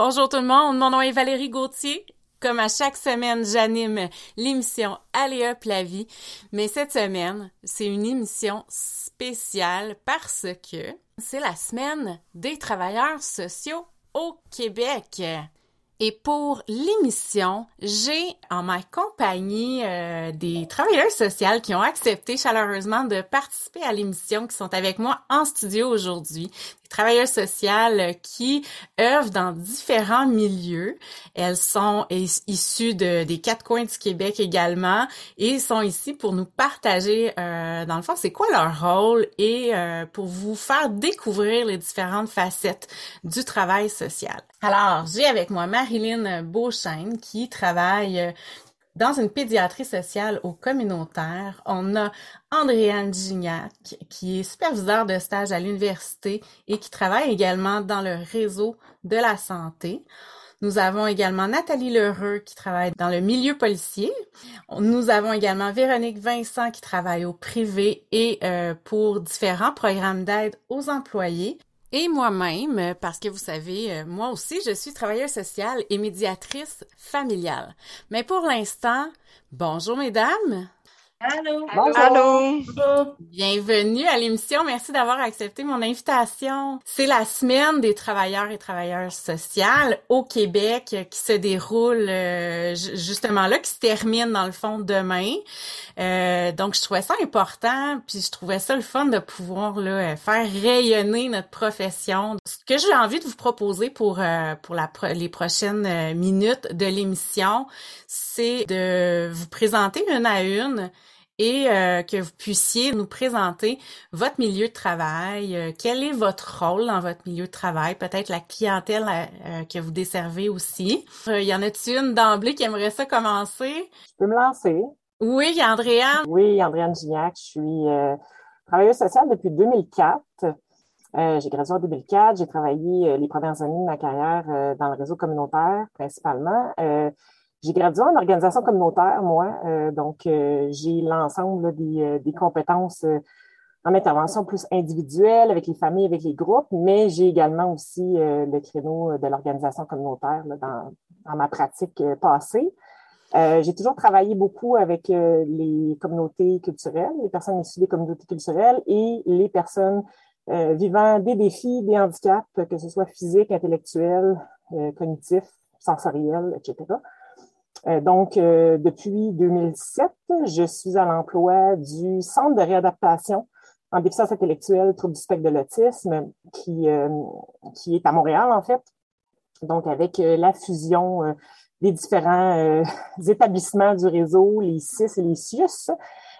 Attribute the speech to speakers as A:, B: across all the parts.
A: Bonjour tout le monde, mon nom est Valérie Gauthier. Comme à chaque semaine, j'anime l'émission Allez hop la vie. Mais cette semaine, c'est une émission spéciale parce que c'est la semaine des travailleurs sociaux au Québec. Et pour l'émission, j'ai en ma compagnie euh, des travailleurs sociaux qui ont accepté chaleureusement de participer à l'émission, qui sont avec moi en studio aujourd'hui. Des travailleurs sociales qui œuvrent dans différents milieux. Elles sont issues de, des quatre coins du Québec également et sont ici pour nous partager, euh, dans le fond, c'est quoi leur rôle et euh, pour vous faire découvrir les différentes facettes du travail social. Alors, j'ai avec moi Marilyn Beauchesne qui travaille dans une pédiatrie sociale au communautaire. On a Andréane Gignac qui est superviseur de stage à l'université et qui travaille également dans le réseau de la santé. Nous avons également Nathalie Lheureux qui travaille dans le milieu policier. Nous avons également Véronique Vincent qui travaille au privé et euh, pour différents programmes d'aide aux employés. Et moi-même, parce que vous savez, moi aussi, je suis travailleuse sociale et médiatrice familiale. Mais pour l'instant, bonjour mesdames.
B: Allô?
A: Allô? Bienvenue à l'émission. Merci d'avoir accepté mon invitation. C'est la semaine des travailleurs et travailleuses sociales au Québec qui se déroule euh, justement là, qui se termine dans le fond demain. Euh, donc, je trouvais ça important, puis je trouvais ça le fun de pouvoir là, faire rayonner notre profession. Ce que j'ai envie de vous proposer pour euh, pour la, les prochaines minutes de l'émission, c'est de vous présenter une à une et euh, que vous puissiez nous présenter votre milieu de travail, euh, quel est votre rôle dans votre milieu de travail, peut-être la clientèle euh, que vous desservez aussi. Il y en a-t-il une d'emblée qui aimerait ça commencer?
B: Je peux me lancer.
A: Oui, Andréane.
B: Oui, Andréane Gignac. Je suis travailleuse sociale depuis 2004. j'ai gradué en 2004. J'ai travaillé les premières années de ma carrière dans le réseau communautaire principalement. J'ai gradué en organisation communautaire, moi, euh, donc euh, j'ai l'ensemble des, euh, des, compétences en intervention plus individuelle avec les familles, avec les groupes, mais j'ai également aussi le créneau de l'organisation communautaire dans, dans, ma pratique passée. j'ai toujours travaillé beaucoup avec les communautés culturelles, les personnes issues des communautés culturelles et les personnes vivant des défis, des handicaps, que ce soit physiques, intellectuels, cognitifs, sensoriels, etc. Euh, donc, euh, depuis 2007, je suis à l'emploi du Centre de réadaptation en déficience intellectuelle, trouble du spectre de l'autisme, qui, euh, qui est à Montréal, en fait. Donc, avec la fusion des différents établissements du réseau, les CIS et les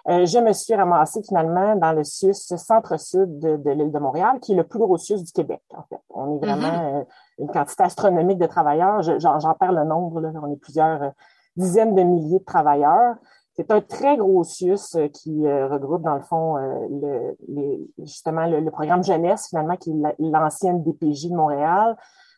B: CIUS, je me suis ramassée finalement dans le CIUS centre-sud de, l'île de Montréal, qui est le plus gros CIUS du Québec, en fait. On est vraiment mm-hmm. une quantité astronomique de travailleurs. J'en perds le nombre, là. on est plusieurs dizaines de milliers de travailleurs. C'est un très gros CIUS euh, qui euh, regroupe, dans le fond, euh, justement le, programme jeunesse, finalement, qui est l'ancienne DPJ de Montréal,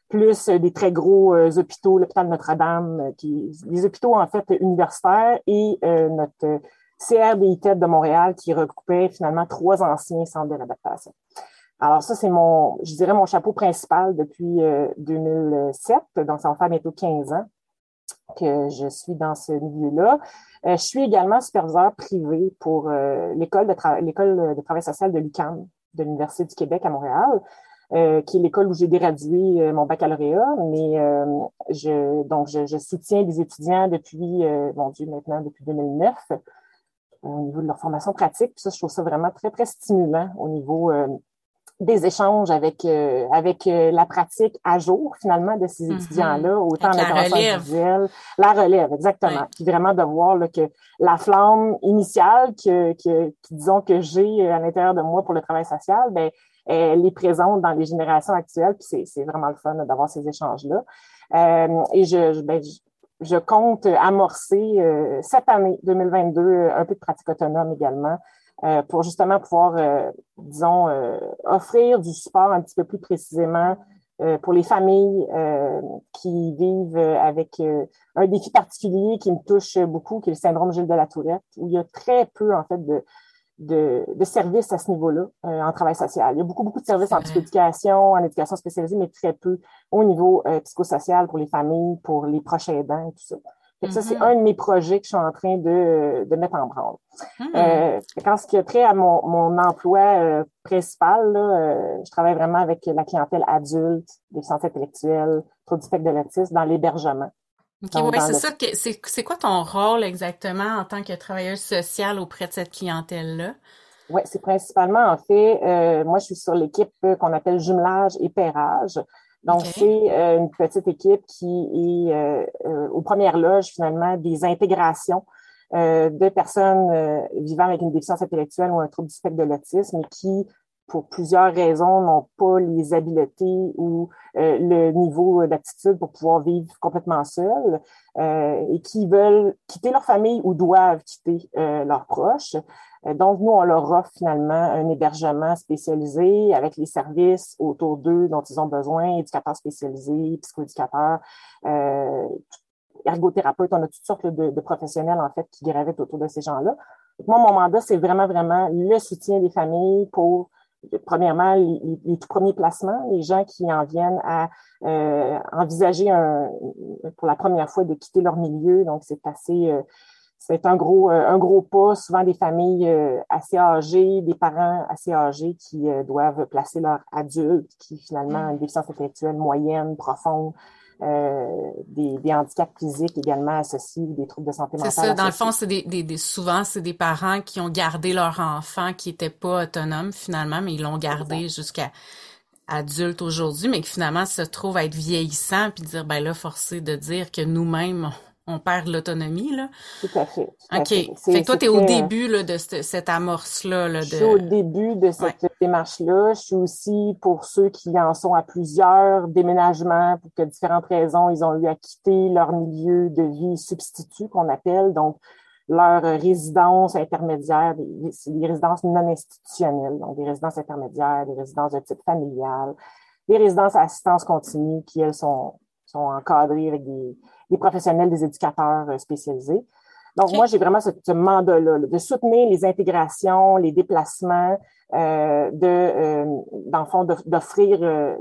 B: plus des très gros hôpitaux, l'hôpital Notre-Dame, qui les hôpitaux, en fait, universitaires, et notre CRDITED de Montréal, qui recoupait finalement trois anciens centres de. Alors ça, c'est mon, je dirais, mon chapeau principal depuis 2007, donc ça va faire bientôt 15 ans que je suis dans ce milieu-là. Euh, je suis également superviseur privé pour euh, l'école de, l'école de travail social de l'UQAM, de l'Université du Québec à Montréal, euh, qui est l'école où j'ai gradué mon baccalauréat. Mais je, donc, je, soutiens les étudiants depuis, mon Dieu, maintenant depuis 2009 au niveau de leur formation pratique. Puis ça, je trouve ça vraiment très, très stimulant au niveau des échanges avec euh, avec euh, la pratique à jour finalement de ces mm-hmm. étudiants-là, autant en intervention individuelle, la relève exactement, puis vraiment de voir là, que la flamme initiale que, que, disons que j'ai à l'intérieur de moi pour le travail social, ben elle est présente dans les générations actuelles, puis c'est vraiment le fun d'avoir ces échanges-là. Euh, et je, ben, je, je compte amorcer cette année 2022 un peu de pratique autonome également euh, pour justement pouvoir, euh, disons, euh, offrir du support un petit peu plus précisément pour les familles qui vivent avec un défi particulier qui me touche beaucoup, qui est le syndrome Gilles de la Tourette, où il y a très peu, en fait, de, de, de services à ce niveau-là euh, en travail social. Il y a beaucoup, beaucoup de services en psychoéducation, en éducation spécialisée, mais très peu au niveau euh, psychosocial pour les familles, pour les proches aidants et tout ça. Ça, c'est mm-hmm. un de mes projets que je suis en train de, de mettre en branle. Mm. Euh, quand ce qui a trait à mon, mon emploi euh, principal, là, je travaille vraiment avec la clientèle adulte, déficience intellectuelle, trop du spectre de l'autisme dans l'hébergement.
A: OK, c'est ça. C'est quoi ton rôle exactement en tant que travailleuse sociale auprès de cette clientèle-là?
B: Oui, c'est principalement, en fait, euh, moi, je suis sur l'équipe qu'on appelle jumelage et pairage. Donc, c'est euh, une petite équipe qui est euh, aux premières loges, finalement, des intégrations de personnes vivant avec une déficience intellectuelle ou un trouble du spectre de l'autisme et qui pour plusieurs raisons, n'ont pas les habiletés ou euh, le niveau d'aptitude pour pouvoir vivre complètement seuls euh, et qui veulent quitter leur famille ou doivent quitter euh, leurs proches. donc, nous, on leur offre finalement un hébergement spécialisé avec les services autour d'eux dont ils ont besoin, éducateurs spécialisés, psychoéducateurs, ergothérapeutes, on a toutes sortes de, de, professionnels en fait qui gravitent autour de ces gens-là. Moi, mon mandat, c'est vraiment, vraiment le soutien des familles pour premièrement, les, tout premiers placements, les gens qui en viennent à euh, envisager un, pour la première fois de quitter leur milieu. Donc, c'est assez, euh, c'est un gros, euh, un gros pas. Souvent des familles assez âgées, des parents assez âgés qui doivent placer leur adulte qui finalement a une déficience intellectuelle moyenne, profonde, euh, des, des, handicaps physiques également associés, des troubles de santé mentale.
A: C'est ça. Dans le fond, c'est des, des, souvent c'est des parents qui ont gardé leur enfant qui était pas autonome finalement, mais ils l'ont gardé jusqu'à adulte aujourd'hui, mais qui finalement se trouve à être vieillissant puis dire ben là forcé de dire que nous-mêmes on perd l'autonomie, là.
B: Tout à fait.
A: OK. Fait que toi, tu es au début là, de cette, amorce-là. Là, de...
B: Je suis au début de cette démarche-là. Je suis aussi pour ceux qui en sont à plusieurs déménagements pour que différentes raisons, ils ont eu à quitter leur milieu de vie substitut qu'on appelle. Donc, leur résidence intermédiaire, des, des résidences non institutionnelles, donc des résidences intermédiaires, des résidences de type familial, des résidences à assistance continue qui, elles, sont, sont encadrées avec des des professionnels, des éducateurs euh, spécialisés. Donc, moi, j'ai vraiment ce, mandat-là de soutenir les intégrations, les déplacements, euh, de, euh, dans le fond, d'offrir euh,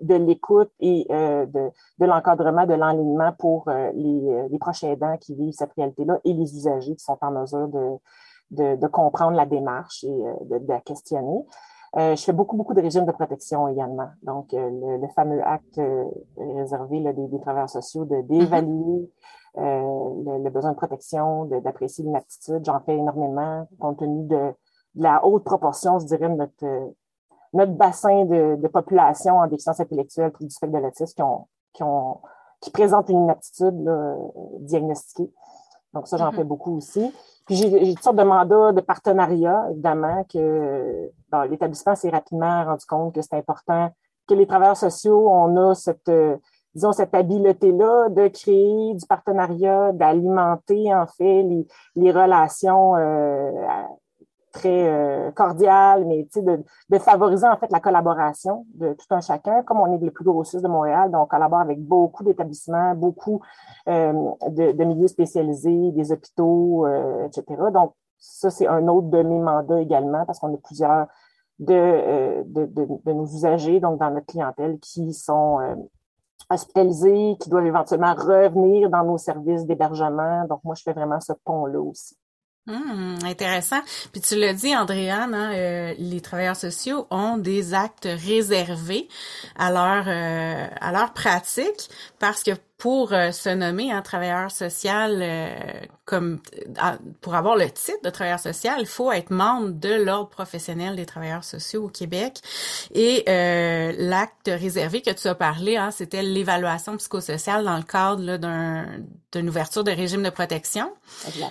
B: de, l'écoute et de, de l'encadrement, de l'enlignement pour les, les proches aidants qui vivent cette réalité-là et les usagers qui sont en mesure de, de, comprendre la démarche et de la questionner. Euh, je fais beaucoup, beaucoup de régimes de protection également. Donc, euh, le, fameux acte euh, réservé là, des, des, travailleurs sociaux de d'évaluer mm-hmm. le, besoin de protection, d'apprécier l'inaptitude. J'en fais énormément compte tenu de, la haute proportion, je dirais, de notre, notre bassin de, de population en déficience intellectuelle puis du spectre de l'autisme qui ont, qui ont qui présentent une inaptitude là, diagnostiquée. Donc, ça, j'en mm-hmm. fais beaucoup aussi. Puis j'ai toutes sortes de mandats de partenariat, évidemment, que l'établissement s'est rapidement rendu compte que c'est important que les travailleurs sociaux, on a cette, euh, disons, cette habileté-là de créer du partenariat, d'alimenter, en fait, les, les relations euh, très euh, cordial, mais de, favoriser en fait la collaboration de tout un chacun. Comme on est le plus gros de Montréal, donc on collabore avec beaucoup d'établissements, beaucoup euh, de, milieux spécialisés, des hôpitaux, euh, etc. Donc, ça, c'est un autre de mes mandats également, parce qu'on a plusieurs de, de, nos usagers, donc dans notre clientèle, qui sont hospitalisés, qui doivent éventuellement revenir dans nos services d'hébergement. Donc, moi, je fais vraiment ce pont-là aussi.
A: Hum, intéressant. Puis tu l'as dit, Andréane, hein, euh, les travailleurs sociaux ont des actes réservés à leur euh, à leur pratique parce que pour euh, se nommer un travailleur social euh, comme pour avoir le titre de travailleur social, il faut être membre de l'ordre professionnel des travailleurs sociaux au Québec. Et euh, l'acte réservé que tu as parlé, hein, c'était l'évaluation psychosociale dans le cadre d'un d'une ouverture de régime de protection.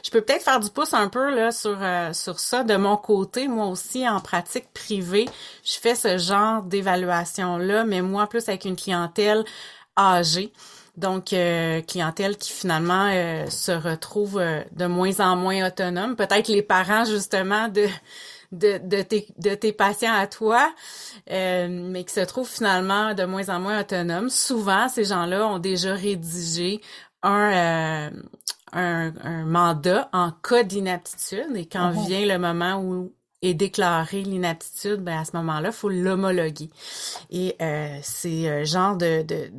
A: Je peux peut-être faire du pouce un peu là sur sur ça de mon côté. Moi aussi, en pratique privée, je fais ce genre d'évaluation là, mais moi plus avec une clientèle âgée. Donc, euh, clientèle qui finalement euh, se retrouve euh, de moins en moins autonome. Peut-être les parents, justement, de, de, de, tes, de tes patients à toi, mais qui se trouvent finalement de moins en moins autonomes. Souvent, ces gens-là ont déjà rédigé un, un, un, mandat en cas d'inaptitude et quand vient le moment où est déclarée l'inaptitude, ben à ce moment-là, il faut l'homologuer. Et euh, c'est un genre de, de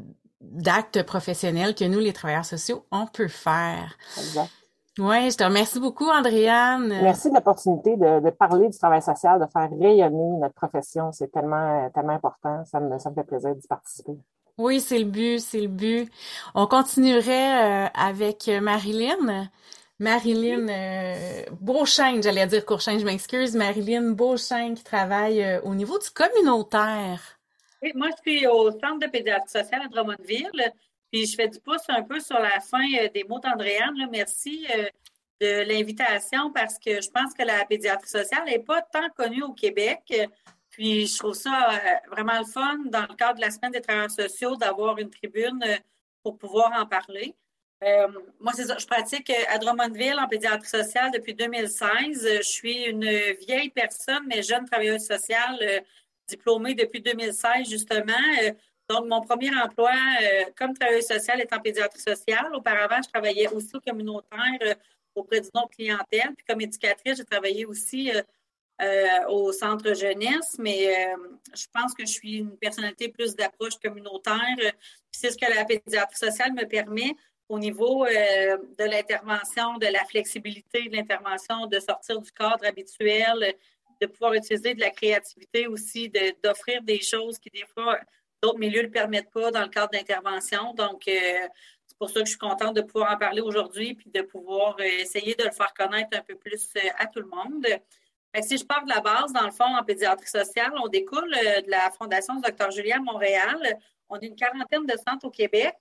A: d'actes professionnels que nous, les travailleurs sociaux, on peut faire. Exact. Oui, je te remercie beaucoup, Andréane.
B: Merci de l'opportunité de, parler du travail social, de faire rayonner notre profession. C'est tellement, tellement important. Ça me, ça me fait plaisir d'y participer.
A: Oui, c'est le but, c'est le but. On continuerait euh, avec Marilyn. Marilyn euh, Beauchesne, j'allais dire Courchain, je m'excuse. Marilyn Beauchesne qui travaille euh, au niveau du communautaire.
C: Moi, je suis au Centre de pédiatrie sociale à Drummondville. Puis je fais du pouce un peu sur la fin euh, des mots d'Andréane. Merci euh, de l'invitation parce que je pense que la pédiatrie sociale n'est pas tant connue au Québec. Puis je trouve ça euh, vraiment le fun dans le cadre de la semaine des travailleurs sociaux d'avoir une tribune pour pouvoir en parler. moi, c'est ça. Je pratique à Drummondville en pédiatrie sociale depuis 2016. Je suis une vieille personne, mais jeune travailleuse sociale diplômée depuis 2016, justement. Donc, mon premier emploi euh, comme travailleuse sociale est en pédiatrie sociale. Auparavant, je travaillais aussi au communautaire euh, auprès du nom clientèle. Puis comme éducatrice, j'ai travaillé aussi euh, au centre jeunesse, mais je pense que je suis une personnalité plus d'approche communautaire. c'est ce que la pédiatrie sociale me permet au niveau de l'intervention, de la flexibilité de l'intervention, de sortir du cadre habituel, de pouvoir utiliser de la créativité aussi, d'offrir des choses qui, des fois, d'autres milieux ne le permettent pas dans le cadre d'intervention. Donc, euh, c'est pour ça que je suis contente de pouvoir en parler aujourd'hui puis de pouvoir euh, essayer de le faire connaître un peu plus euh, à tout le monde. si je pars de la base, dans le fond, en pédiatrie sociale, on découle de la Fondation Dr. Julien Montréal. On a une quarantaine de centres au Québec,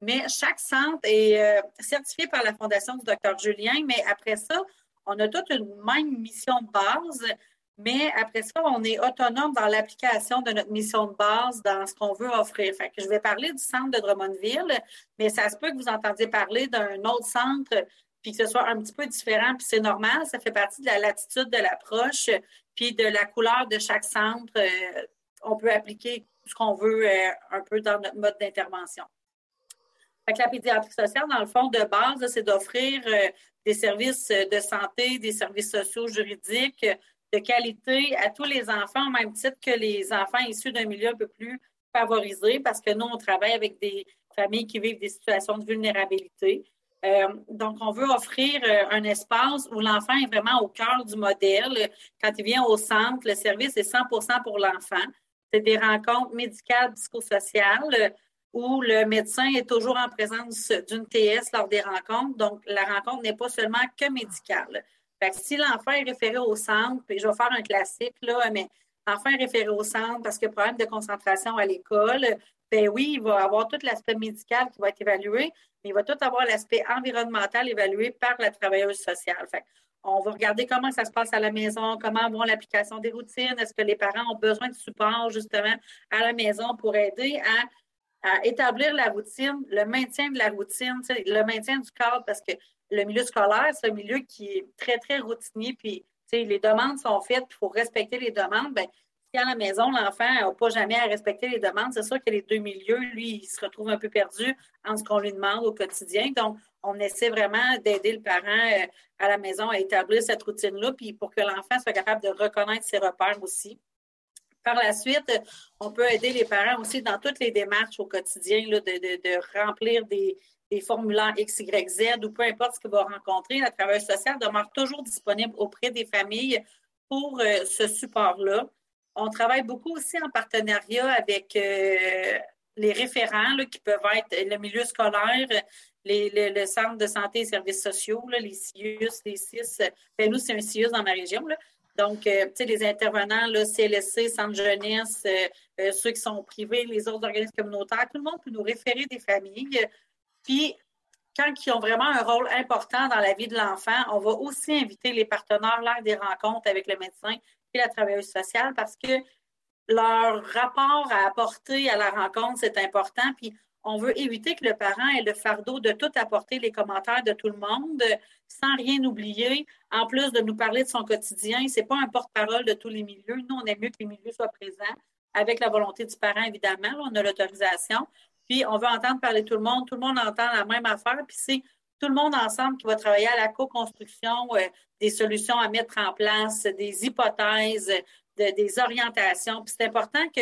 C: mais chaque centre est certifié par la Fondation du Dr. Julien. Mais après ça, on a toute une même mission de base mais après ça, on est autonome dans l'application de notre mission de base, dans ce qu'on veut offrir. Je vais parler du centre de Drummondville, mais ça se peut que vous entendiez parler d'un autre centre, puis que ce soit un petit peu différent, puis c'est normal, ça fait partie de la latitude de l'approche, puis de la couleur de chaque centre. Euh, on peut appliquer ce qu'on veut euh, un peu dans notre mode d'intervention. La pédiatrie sociale, dans le fond, de base, c'est d'offrir euh, des services de santé, des services sociaux juridiques, de qualité à tous les enfants, au même titre que les enfants issus d'un milieu un peu plus favorisé, parce que nous, on travaille avec des familles qui vivent des situations de vulnérabilité. Euh, donc, on veut offrir euh, un espace où l'enfant est vraiment au cœur du modèle. Quand il vient au centre, le service est 100% pour l'enfant. C'est des rencontres médicales, psychosociales, euh, où le médecin est toujours en présence d'une TS lors des rencontres. Donc, la rencontre n'est pas seulement que médicale. Si l'enfant est référé au centre, puis je vais faire un classique, là, mais l'enfant est référé au centre parce qu'il a problème de concentration à l'école, ben oui, il va avoir tout l'aspect médical qui va être évalué, mais il va tout avoir l'aspect environnemental évalué par la travailleuse sociale. Fait on va regarder comment ça se passe à la maison, comment vont l'application des routines, est-ce que les parents ont besoin de support justement à la maison pour aider à, à établir la routine, le maintien de la routine, le maintien du cadre, parce que le milieu scolaire, c'est un milieu qui est très, très routinier, puis les demandes sont faites, il faut respecter les demandes. Bien, si à la maison, l'enfant n'a pas jamais à respecter les demandes, c'est sûr que les deux milieux, lui, il se retrouve un peu perdu en ce qu'on lui demande au quotidien. Donc, on essaie vraiment d'aider le parent euh, à la maison à établir cette routine-là, puis pour que l'enfant soit capable de reconnaître ses repères aussi. Par la suite, on peut aider les parents aussi dans toutes les démarches au quotidien là, de, remplir des, des formulaires X, Y, Z ou peu importe ce qu'il va rencontrer, la travailleuse sociale demeure toujours disponible auprès des familles pour euh, ce support-là. On travaille beaucoup aussi en partenariat avec euh, les référents qui peuvent être le milieu scolaire, les, le centre de santé et services sociaux, les CIUS, les CIS. Ben, nous, c'est un CIUS dans ma région. Donc, euh, tu sais, les intervenants, le CLSC, Centre Jeunesse, ceux qui sont privés, les autres organismes communautaires, tout le monde peut nous référer des familles puis, quand ils ont vraiment un rôle important dans la vie de l'enfant, on va aussi inviter les partenaires lors des rencontres avec le médecin et la travailleuse sociale parce que leur rapport à apporter à la rencontre, c'est important. Puis, on veut éviter que le parent ait le fardeau de tout apporter les commentaires de tout le monde sans rien oublier. En plus de nous parler de son quotidien, ce n'est pas un porte-parole de tous les milieux. Nous, on aime mieux que les milieux soient présents avec la volonté du parent, évidemment. on a l'autorisation. Puis on veut entendre parler tout le monde, tout le monde entend la même affaire, puis c'est tout le monde ensemble qui va travailler à la co-construction des solutions à mettre en place, des hypothèses, des orientations. Puis c'est important que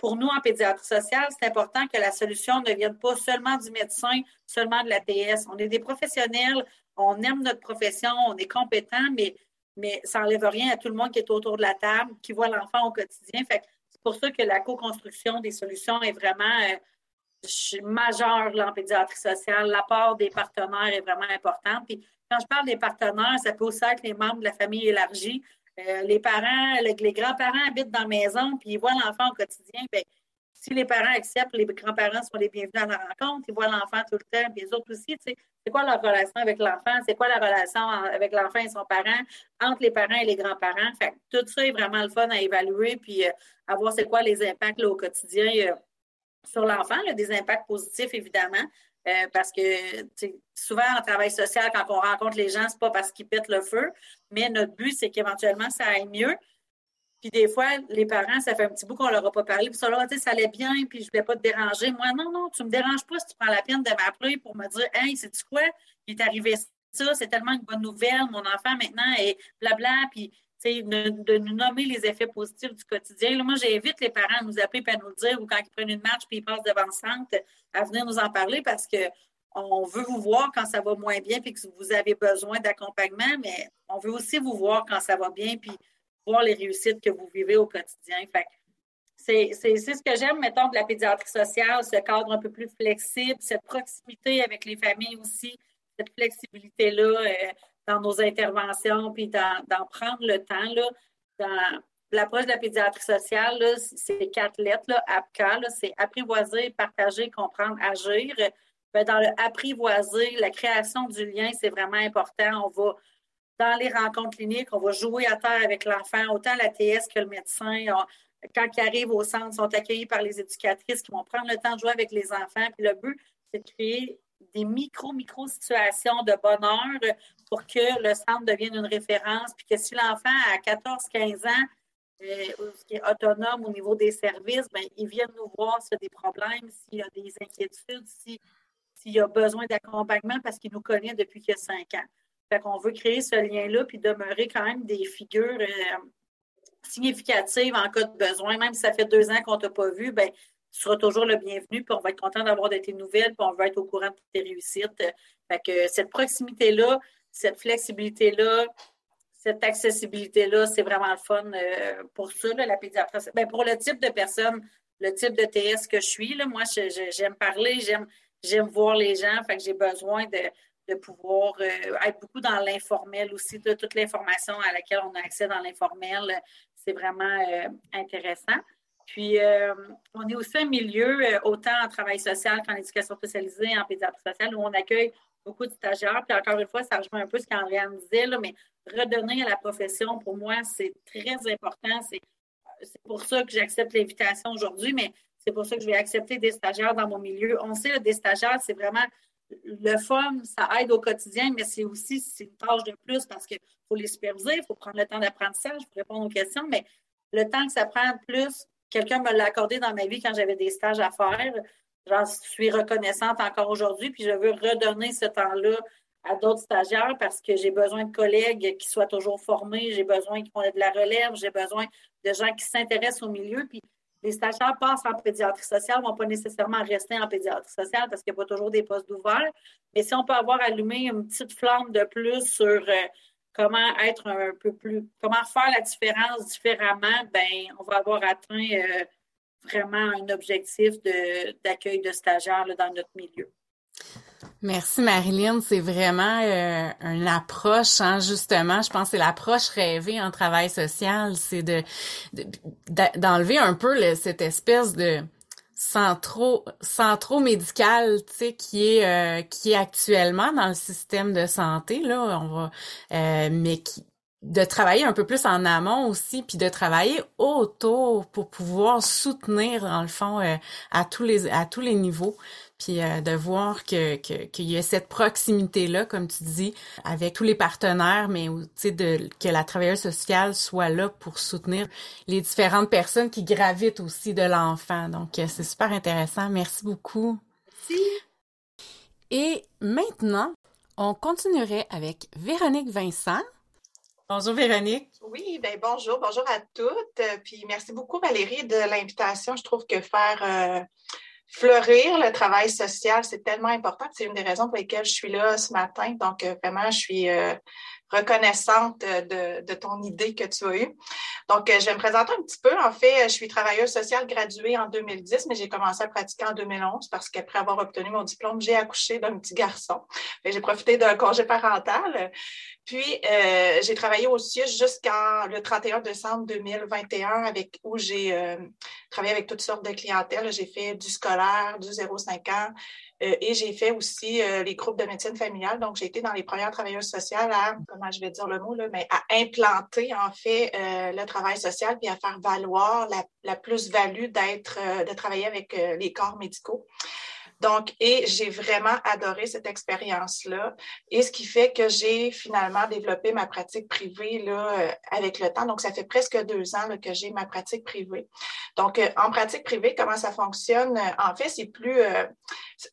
C: pour nous, en pédiatrie sociale, c'est important que la solution ne vienne pas seulement du médecin, seulement de la TS. On est des professionnels, on aime notre profession, on est compétent, mais, mais ça n'enlève rien à tout le monde qui est autour de la table, qui voit l'enfant au quotidien. C'est pour ça que la co-construction des solutions est vraiment euh, majeure en pédiatrie sociale. L'apport des partenaires est vraiment important. Puis quand je parle des partenaires, ça peut aussi être les membres de la famille élargie. Euh, les parents, les grands-parents habitent dans la maison, puis ils voient l'enfant au quotidien. Bien, si les parents acceptent, les grands-parents sont les bienvenus à la rencontre, ils voient l'enfant tout le temps, puis les autres aussi, c'est quoi leur relation avec l'enfant, c'est quoi la relation avec l'enfant et son parent, entre les parents et les grands-parents? Fait tout ça est vraiment le fun à évaluer, puis euh, à voir c'est quoi les impacts au quotidien euh, sur l'enfant, des impacts positifs, évidemment. Euh, parce que souvent en travail social, quand on rencontre les gens, c'est pas parce qu'ils pètent le feu, mais notre but, c'est qu'éventuellement, ça aille mieux. Puis des fois, les parents, ça fait un petit bout qu'on leur a pas parlé, puis ça, là, ça allait bien, puis je voulais pas te déranger. Moi, non, non, tu me déranges pas si tu prends la peine de m'appeler pour me dire Hey, c'est-tu quoi? Il est arrivé ça, c'est tellement une bonne nouvelle, mon enfant maintenant est blabla, puis de, nous nommer les effets positifs du quotidien. moi, j'invite les parents à nous appeler et à nous le dire, ou quand ils prennent une marche puis ils passent devant centre, à venir nous en parler parce que on veut vous voir quand ça va moins bien puis que vous avez besoin d'accompagnement, mais on veut aussi vous voir quand ça va bien puis voir les réussites que vous vivez au quotidien. C'est ce que j'aime, mettons, de la pédiatrie sociale, ce cadre un peu plus flexible, cette proximité avec les familles aussi, cette flexibilité-là. Euh, dans nos interventions, puis d'en prendre le temps. Là, dans l'approche de la pédiatrie sociale, c'est quatre lettres, là, APCA, c'est apprivoiser, partager, comprendre, agir. Ben, dans le apprivoiser, la création du lien, c'est vraiment important. On va, dans les rencontres cliniques, on va jouer à terre avec l'enfant, autant la TS que le médecin. quand ils arrivent au centre, ils sont accueillis par les éducatrices qui vont prendre le temps de jouer avec les enfants. Puis le but, c'est de créer des micro-micro situations de bonheur pour que le centre devienne une référence, puis que si l'enfant a 14-15 ans, euh, est autonome au niveau des services, bien, il vient nous voir s'il y a des problèmes, s'il y a des inquiétudes, s'il y a besoin d'accompagnement parce qu'il nous connaît depuis qu'il a 5 ans. Fait qu'on veut créer ce lien-là puis demeurer quand même des figures euh, significatives en cas de besoin. Même si ça fait deux ans qu'on ne t'a pas vu, bien, tu seras toujours le bienvenu, puis on va être content d'avoir de tes nouvelles, puis on va être au courant de tes réussites. Fait que cette proximité-là, cette flexibilité-là, cette accessibilité-là, c'est vraiment le fun euh, pour ça, la pédiatrie. Ben, pour le type de personne, le type de TS que je suis, là, moi, j'aime parler, j'aime, voir les gens, fait que j'ai besoin de, pouvoir euh, être beaucoup dans l'informel aussi, de toute l'information à laquelle on a accès dans l'informel, c'est vraiment euh, intéressant. Puis, on est aussi un milieu, autant en travail social qu'en éducation spécialisée, en pédiatrie sociale, où on accueille beaucoup de stagiaires. Puis encore une fois, ça rejoint un peu ce qu'Andréane disait, là, mais redonner à la profession, pour moi, c'est très important. C'est pour ça que j'accepte l'invitation aujourd'hui, mais c'est pour ça que je vais accepter des stagiaires dans mon milieu. On sait, que des stagiaires, c'est vraiment le fun, ça aide au quotidien, mais c'est aussi c'est une tâche de plus parce qu'il faut les superviser, il faut prendre le temps d'apprentissage pour répondre aux questions, mais le temps que ça prend plus, quelqu'un me l'a accordé dans ma vie quand j'avais des stages à faire. J'en suis reconnaissante encore aujourd'hui, puis je veux redonner ce temps-là à d'autres stagiaires parce que j'ai besoin de collègues qui soient toujours formés, j'ai besoin qu'ils font de la relève, j'ai besoin de gens qui s'intéressent au milieu. Puis les stagiaires passent en pédiatrie sociale, ne vont pas nécessairement rester en pédiatrie sociale parce qu'il n'y a pas toujours des postes ouverts. Mais si on peut avoir allumé une petite flamme de plus sur euh, comment être un peu plus, comment faire la différence différemment, ben on va avoir atteint euh, vraiment un objectif d'accueil de, stagiaires dans notre milieu.
A: Merci Marilyn, c'est vraiment euh, une approche, hein, justement, je pense que c'est l'approche rêvée en travail social, c'est de d'enlever un peu cette espèce de centro centro médical, tu sais, qui est euh, qui est actuellement dans le système de santé là, on va, euh, mais qui de travailler un peu plus en amont aussi, puis de travailler autour pour pouvoir soutenir, dans le fond, euh, à tous les à tous les niveaux, puis euh, de voir que qu'il y a cette proximité là, comme tu dis, avec tous les partenaires, mais tu de que la travailleuse sociale soit là pour soutenir les différentes personnes qui gravitent aussi de l'enfant. Donc euh, c'est super intéressant. Merci beaucoup.
C: Merci.
A: Et maintenant, on continuerait avec Véronique Vincent. Bonjour Véronique.
D: Oui, ben bonjour, bonjour à toutes. Puis merci beaucoup Valérie de l'invitation. Je trouve que faire euh, fleurir le travail social, c'est tellement important. C'est une des raisons pour lesquelles je suis là ce matin. Donc euh, vraiment, je suis euh, reconnaissante de, de, ton idée que tu as eue. Donc, euh, je vais me présenter un petit peu. En fait, je suis travailleuse sociale graduée en 2010, mais j'ai commencé à pratiquer en 2011 parce qu'après avoir obtenu mon diplôme, j'ai accouché d'un petit garçon. J'ai profité d'un congé parental. Puis, euh, j'ai travaillé au CIUS jusqu'en le 31 décembre 2021, avec, où j'ai euh, travaillé avec toutes sortes de clientèles. J'ai fait du scolaire, du 0-5 ans, euh, et j'ai fait aussi euh, les groupes de médecine familiale. Donc, j'ai été dans les premières travailleuses sociales à, comment je vais dire le mot, là, mais à implanter, en fait, euh, le travail social puis à faire valoir la, la plus-value d'être, de travailler avec les corps médicaux. Donc, et j'ai vraiment adoré cette expérience-là. Et ce qui fait que j'ai finalement développé ma pratique privée là, euh, avec le temps. Donc, ça fait presque deux ans là, que j'ai ma pratique privée. Donc, euh, en pratique privée, comment ça fonctionne? Euh, en fait, c'est plus.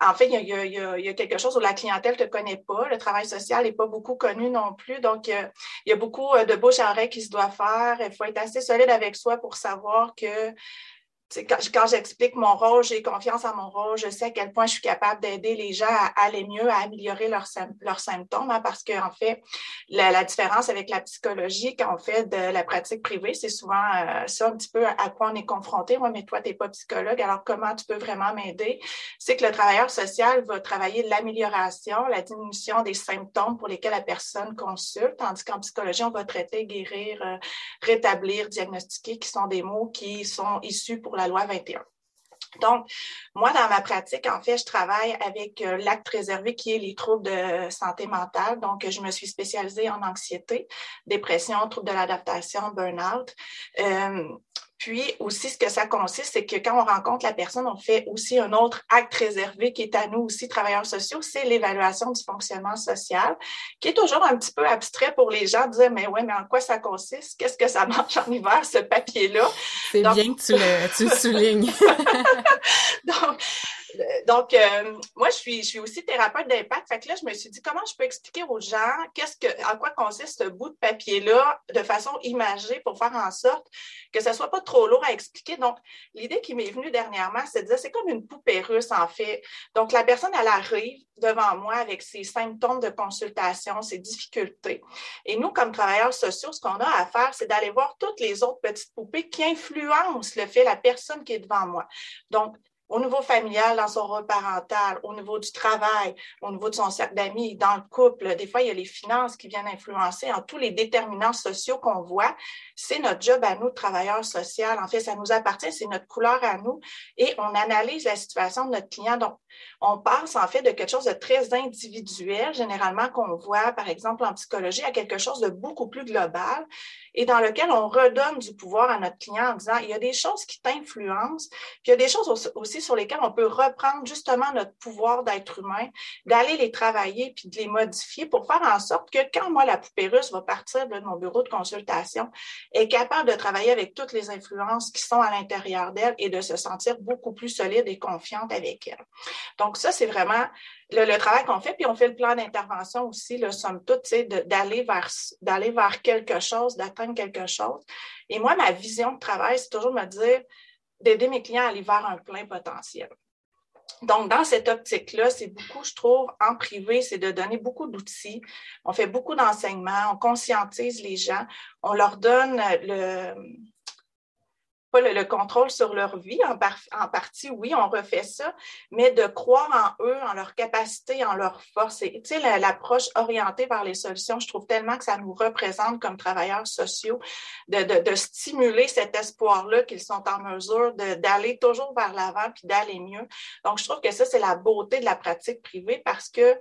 D: en fait, il y, a, y a, y, a, quelque chose où la clientèle ne te connaît pas. Le travail social n'est pas beaucoup connu non plus. Donc, il y a beaucoup de bouche à oreille qui se doit faire. Il faut être assez solide avec soi pour savoir que quand, j'explique mon rôle, j'ai confiance en mon rôle, je sais à quel point je suis capable d'aider les gens à aller mieux, à améliorer leurs, symptômes, hein, parce qu'en en fait, la, différence avec la psychologie quand on fait de la pratique privée, c'est souvent euh, ça un petit peu à quoi on est confronté. Moi, mais toi, tu n'es pas psychologue, alors comment tu peux vraiment m'aider? C'est que le travailleur social va travailler l'amélioration, la diminution des symptômes pour lesquels la personne consulte, tandis qu'en psychologie, on va traiter, guérir, euh, rétablir, diagnostiquer, qui sont des mots qui sont issus pour la loi 21. Donc, moi, dans ma pratique, en fait, je travaille avec euh, l'acte réservé qui est les troubles de santé mentale. Donc, je me suis spécialisée en anxiété, dépression, troubles de l'adaptation, burn-out. Euh, puis aussi, ce que ça consiste, c'est que quand on rencontre la personne, on fait aussi un autre acte réservé qui est à nous aussi, travailleurs sociaux, c'est l'évaluation du fonctionnement social, qui est toujours un petit peu abstrait pour les gens, de dire, mais ouais, mais en quoi ça consiste? Qu'est-ce que ça mange en hiver, ce papier-là?
A: C'est bien que tu le, tu le soulignes.
D: Donc, donc, euh, moi, je suis, je suis aussi thérapeute d'impact. Fait que là, je me suis dit, comment je peux expliquer aux gens qu'est-ce que, en quoi consiste ce bout de papier-là de façon imagée pour faire en sorte que ce soit pas trop lourd à expliquer? Donc, l'idée qui m'est venue dernièrement, c'est de dire, c'est comme une poupée russe, en fait. Donc, la personne, elle arrive devant moi avec ses symptômes de consultation, ses difficultés. Et nous, comme travailleurs sociaux, ce qu'on a à faire, c'est d'aller voir toutes les autres petites poupées qui influencent le fait, la personne qui est devant moi. Donc, au niveau familial, dans son rôle parental, au niveau du travail, au niveau de son cercle d'amis, dans le couple. Des fois, il y a les finances qui viennent influencer en tous les déterminants sociaux qu'on voit. C'est notre job à nous, travailleurs sociaux. En fait, ça nous appartient, c'est notre couleur à nous. Et on analyse la situation de notre client. Donc, on passe en fait de quelque chose de très individuel, généralement qu'on voit, par exemple, en psychologie, à quelque chose de beaucoup plus global et dans lequel on redonne du pouvoir à notre client en disant, il y a des choses qui t'influencent, puis il y a des choses aussi sur lesquelles on peut reprendre justement notre pouvoir d'être humain, d'aller les travailler puis de les modifier pour faire en sorte que quand moi, la poupée russe va partir de mon bureau de consultation, est capable de travailler avec toutes les influences qui sont à l'intérieur d'elle et de se sentir beaucoup plus solide et confiante avec elle. Donc, ça, c'est vraiment le, travail qu'on fait, puis on fait le plan d'intervention aussi, le somme toute, d'aller d'aller vers quelque chose, d'atteindre quelque chose. Et moi, ma vision de travail, c'est toujours me dire d'aider mes clients à aller vers un plein potentiel. Donc, dans cette optique-là, c'est beaucoup, je trouve, en privé, c'est de donner beaucoup d'outils. On fait beaucoup d'enseignements, on conscientise les gens, on leur donne le, le, contrôle sur leur vie. En, partie, oui, on refait ça, mais de croire en eux, en leur capacité, en leur force. tu sais, l'approche orientée vers les solutions, je trouve tellement que ça nous représente comme travailleurs sociaux, de, de, de stimuler cet espoir-là qu'ils sont en mesure d'aller toujours vers l'avant puis d'aller mieux. Donc, je trouve que ça, c'est la beauté de la pratique privée parce que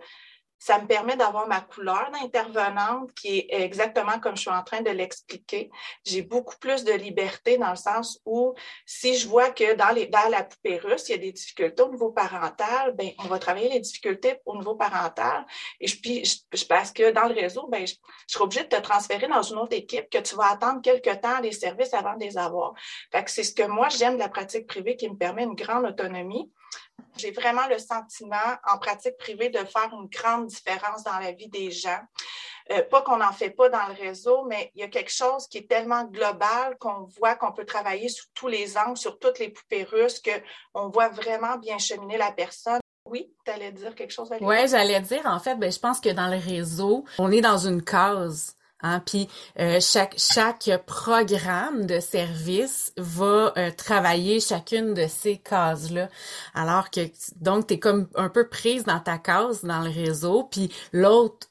D: ça me permet d'avoir ma couleur d'intervenante qui est exactement comme je suis en train de l'expliquer. J'ai beaucoup plus de liberté dans le sens où si je vois que dans, les, la poupée russe, il y a des difficultés au niveau parental, ben, on va travailler les difficultés au niveau parental. Et je, puis, je, pense que dans le réseau, ben, je, je serai obligée de te transférer dans une autre équipe que tu vas attendre quelques temps les services avant de les avoir. Fait que c'est ce que moi j'aime de la pratique privée qui me permet une grande autonomie J'ai vraiment le sentiment en pratique privée de faire une grande différence dans la vie des gens. Euh, pas qu'on n'en fait pas dans le réseau, mais il y a quelque chose qui est tellement global qu'on voit qu'on peut travailler sous tous les angles, sur toutes les poupées russes, qu'on voit vraiment bien cheminer la personne. Oui, tu allais dire quelque chose?
A: Oui, j'allais dire, en fait, ben, je pense que dans le réseau, on est dans une case. Hein, puis euh, chaque chaque programme de service va euh, travailler chacune de ces cases là. Alors que donc tu es comme un peu prise dans ta case dans le réseau, puis l'autre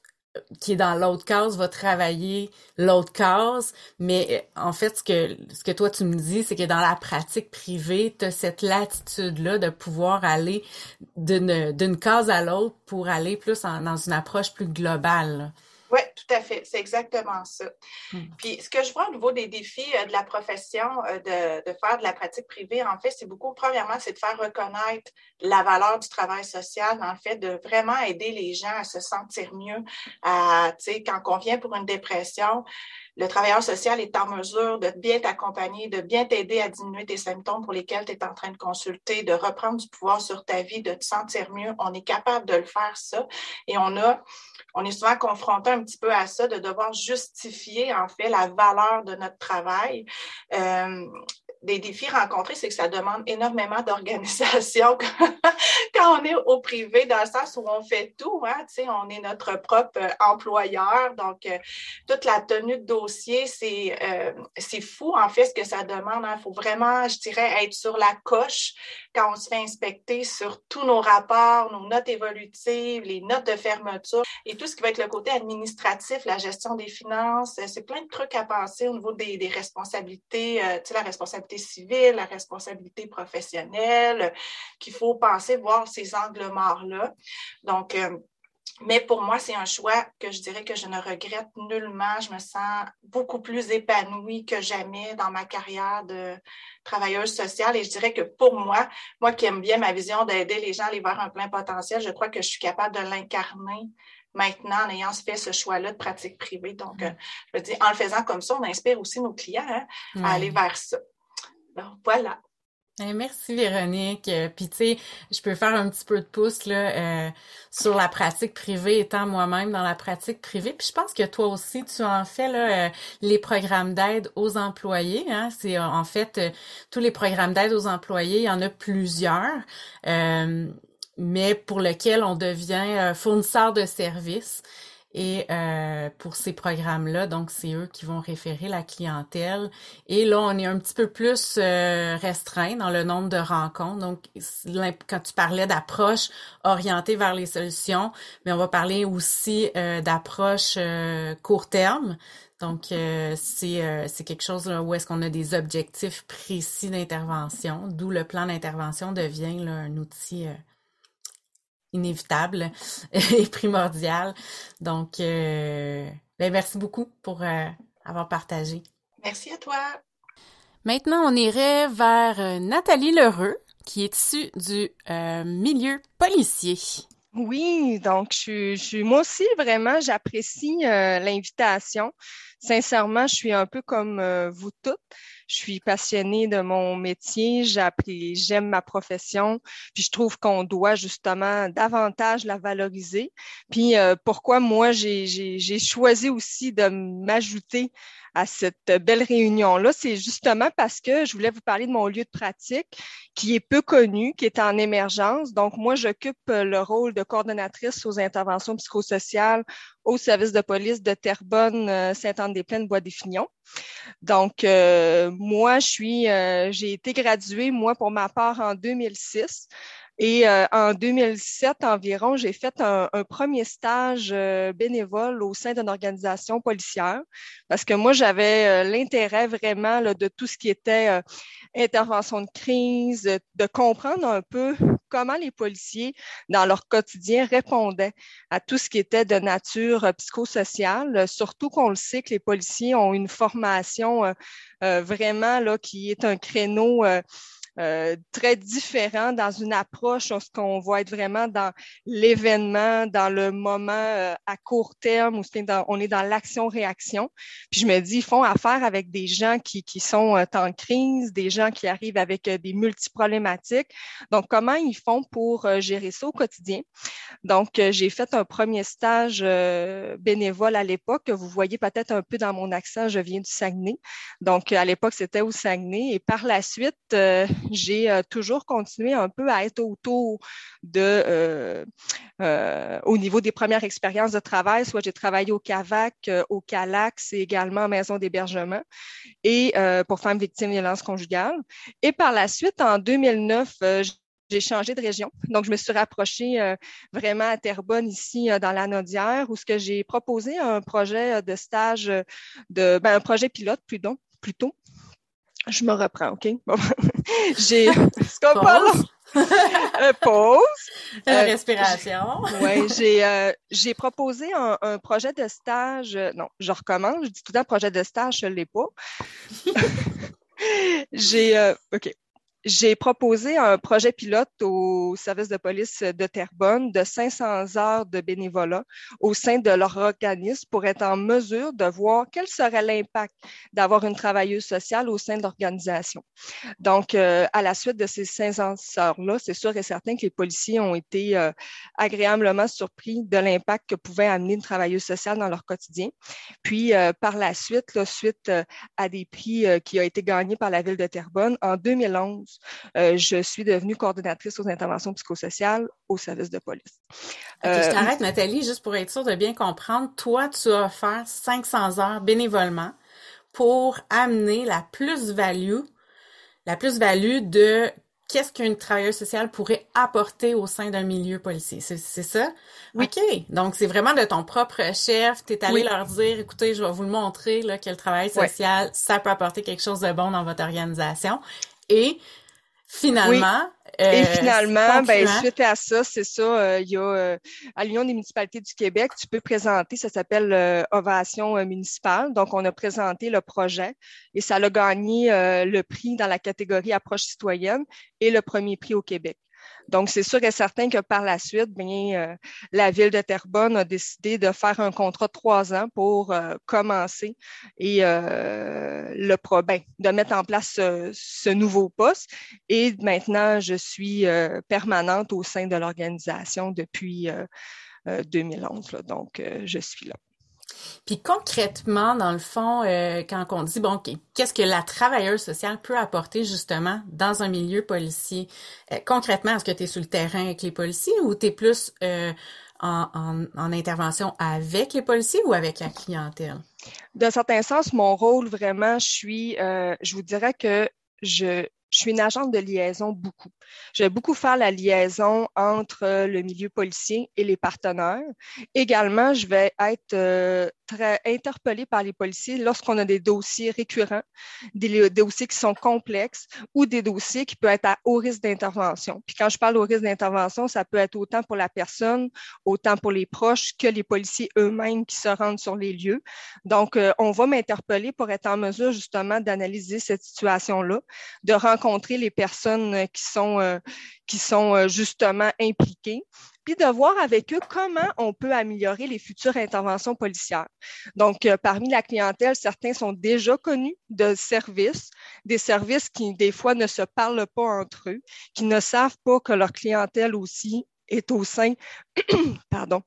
A: qui est dans l'autre case va travailler l'autre case, mais en fait, ce que, ce que toi tu me dis, c'est que dans la pratique privée, tu as cette latitude-là de pouvoir aller d'une, d'une case à l'autre pour aller plus dans une approche plus globale.
D: Oui, tout à fait. C'est exactement ça. Hmm. Puis, ce que je vois au niveau des défis euh, de la profession euh, de, de, faire de la pratique privée, en fait, c'est beaucoup, premièrement, c'est de faire reconnaître la valeur du travail social, en fait, de vraiment aider les gens à se sentir mieux. À, quand on vient pour une dépression, le travailleur social est en mesure de bien t'accompagner, de bien t'aider à diminuer tes symptômes pour lesquels tu es en train de consulter, de reprendre du pouvoir sur ta vie, de te sentir mieux. On est capable de le faire, ça. Et on a, on est souvent confronté un petit peu à ça, de devoir justifier, en fait, la valeur de notre travail. Euh, des défis rencontrés, c'est que ça demande énormément d'organisation quand on est au privé, dans le sens où on fait tout. Hein, on est notre propre euh, employeur. Donc, euh, toute la tenue de dossier, c'est euh, c'est fou, en fait, ce que ça demande. Il hein. faut vraiment, je dirais, être sur la coche quand on se fait inspecter sur tous nos rapports, nos notes évolutives, les notes de fermeture et tout ce qui va être le côté administratif, la gestion des finances. C'est plein de trucs à penser au niveau des, des responsabilités, sais, la responsabilité civile, la responsabilité professionnelle, qu'il faut penser, voir ces angles morts-là. Donc, euh, mais pour moi, c'est un choix que je dirais que je ne regrette nullement. Je me sens beaucoup plus épanouie que jamais dans ma carrière de travailleuse sociale. Et je dirais que pour moi, moi qui aime bien ma vision d'aider les gens à aller vers un plein potentiel, je crois que je suis capable de l'incarner maintenant en ayant fait ce choix-là de pratique privée. Donc, mm. euh, je veux dire, en le faisant comme ça, on inspire aussi nos clients hein, à aller vers ça voilà.
A: Eh, merci Véronique. Euh, puis tu sais, je peux faire un petit peu de pouce là euh, sur la pratique privée, étant moi-même dans la pratique privée. Puis je pense que toi aussi, tu en fais là euh, les programmes d'aide aux employés. Hein? C'est en fait tous les programmes d'aide aux employés. Il y en a plusieurs, mais pour lesquels on devient fournisseur de services. Et euh, pour ces programmes-là, donc c'est eux qui vont référer la clientèle. Et là, on est un petit peu plus euh, restreint dans le nombre de rencontres. Donc, quand tu parlais d'approche orientée vers les solutions, mais on va parler aussi euh, d'approche court terme. Donc, c'est c'est quelque chose là, où est-ce qu'on a des objectifs précis d'intervention, d'où le plan d'intervention devient là, un outil inévitable et primordial. Donc, euh, ben, merci beaucoup pour euh, avoir partagé.
D: Merci à toi.
A: Maintenant, on irait vers euh, Nathalie Lheureux, qui est issue du milieu policier.
E: Oui, donc je, je moi aussi vraiment j'apprécie l'invitation. Sincèrement, je suis un peu comme vous toutes. Je suis passionnée de mon métier, j'aime ma profession, puis je trouve qu'on doit justement davantage la valoriser. Puis euh, pourquoi moi j'ai choisi aussi de m'ajouter à cette belle réunion-là, c'est justement parce que je voulais vous parler de mon lieu de pratique qui est peu connu, qui est en émergence. Donc, moi, j'occupe le rôle de coordonnatrice aux interventions psychosociales au service de police de Terrebonne, euh, Sainte-Anne-des-Plaines, Bois-des-Finions. Donc, euh, moi, je suis, euh, j'ai été graduée, moi, pour ma part, en 2006. Et euh, en 2007 environ, j'ai fait un, premier stage euh, bénévole au sein d'une organisation policière parce que moi, j'avais euh, l'intérêt vraiment de tout ce qui était intervention de crise, de comprendre un peu comment les policiers, dans leur quotidien, répondaient à tout ce qui était de nature psychosociale, surtout qu'on le sait que les policiers ont une formation vraiment là, qui est un créneau euh, très différent dans une approche, ce qu'on va être vraiment dans l'événement, dans le moment euh, à court terme, où on est dans l'action-réaction. Puis je me dis, ils font affaire avec des gens qui, qui sont en crise, des gens qui arrivent avec des multiproblématiques. Donc, comment ils font pour gérer ça au quotidien? Donc, j'ai fait un premier stage bénévole à l'époque, que vous voyez peut-être un peu dans mon accent, je viens du Saguenay. Donc, à l'époque, c'était au Saguenay. Et par la suite, euh, j'ai euh, toujours continué un peu à être autour de, euh, au niveau des premières expériences de travail. Soit j'ai travaillé au CAVAC, au CALAX et également en maison d'hébergement et pour femmes victimes de violences conjugales. Et par la suite, en 2009, j'ai changé de région. Donc, je me suis rapprochée vraiment à Terrebonne, ici, dans la Nodière, où ce que j'ai proposé un projet de stage, de, ben, un projet pilote plutôt, plutôt je me reprends, OK? j'ai. Euh, pause.
A: Euh, respiration.
E: oui, j'ai, euh, j'ai proposé un, un, projet de stage. Euh, non, je recommence. Je dis tout le temps projet de stage, je ne l'ai pas. j'ai. Euh, OK j'ai proposé un projet pilote au service de police de Terrebonne de 500 heures de bénévolat au sein de leur organisme pour être en mesure de voir quel serait l'impact d'avoir une travailleuse sociale au sein de l'organisation. Donc, euh, à la suite de ces 500 heures-là, c'est sûr et certain que les policiers ont été euh, agréablement surpris de l'impact que pouvait amener une travailleuse sociale dans leur quotidien. Puis, euh, par la suite, là, suite à des prix qui ont été gagnés par la ville de Terrebonne, en 2011, euh, je suis devenue coordonnatrice aux interventions psychosociales au service de police.
A: je euh, t'arrête, Nathalie, juste pour être sûre de bien comprendre. Toi, tu as offert 500 heures bénévolement pour amener la plus-value, la plus-value de qu'est-ce qu'une travailleuse sociale pourrait apporter au sein d'un milieu policier. C'est ça? OK. Donc, c'est vraiment de ton propre chef. Tu es allé leur dire, écoutez, je vais vous le montrer, là, que le travail social, ça peut apporter quelque chose de bon dans votre organisation. Et Finalement.
E: Et euh, finalement, ben, suite à ça, c'est ça, euh, il y a euh, à l'Union des municipalités du Québec, tu peux présenter, ça s'appelle Ovation municipale. Donc, on a présenté le projet et ça a gagné le prix dans la catégorie approche citoyenne et le premier prix au Québec. Donc, c'est sûr et certain que par la suite, euh, la ville de Terrebonne a décidé de faire un contrat de trois ans pour euh, commencer et euh, le ben, de mettre en place ce, nouveau poste. Et maintenant, je suis permanente au sein de l'organisation depuis 2011. donc, je suis là.
A: Puis concrètement, dans le fond, euh, quand on dit, bon, qu'est-ce que la travailleuse sociale peut apporter justement dans un milieu policier? Euh, concrètement, est-ce que tu es sur le terrain avec les policiers ou tu es plus euh, en, en, intervention avec les policiers ou avec la clientèle?
E: D'un certain sens, mon rôle vraiment, je suis, je vous dirais que je, je suis une agente de liaison beaucoup. Je vais beaucoup faire la liaison entre le milieu policier et les partenaires. Également, je vais être euh, très interpellée par les policiers lorsqu'on a des dossiers récurrents, des, dossiers qui sont complexes ou des dossiers qui peuvent être à haut risque d'intervention. Puis quand je parle au risque d'intervention, ça peut être autant pour la personne, autant pour les proches que les policiers eux-mêmes qui se rendent sur les lieux. Donc, euh, on va m'interpeller pour être en mesure justement d'analyser cette situation-là, de rencontrer les personnes qui sont, euh, qui sont euh, justement impliquées puis de voir avec eux comment on peut améliorer les futures interventions policières. Donc, euh, parmi la clientèle, certains sont déjà connus de services, des services qui, des fois, ne se parlent pas entre eux, qui ne savent pas que leur clientèle aussi est au sein, pardon,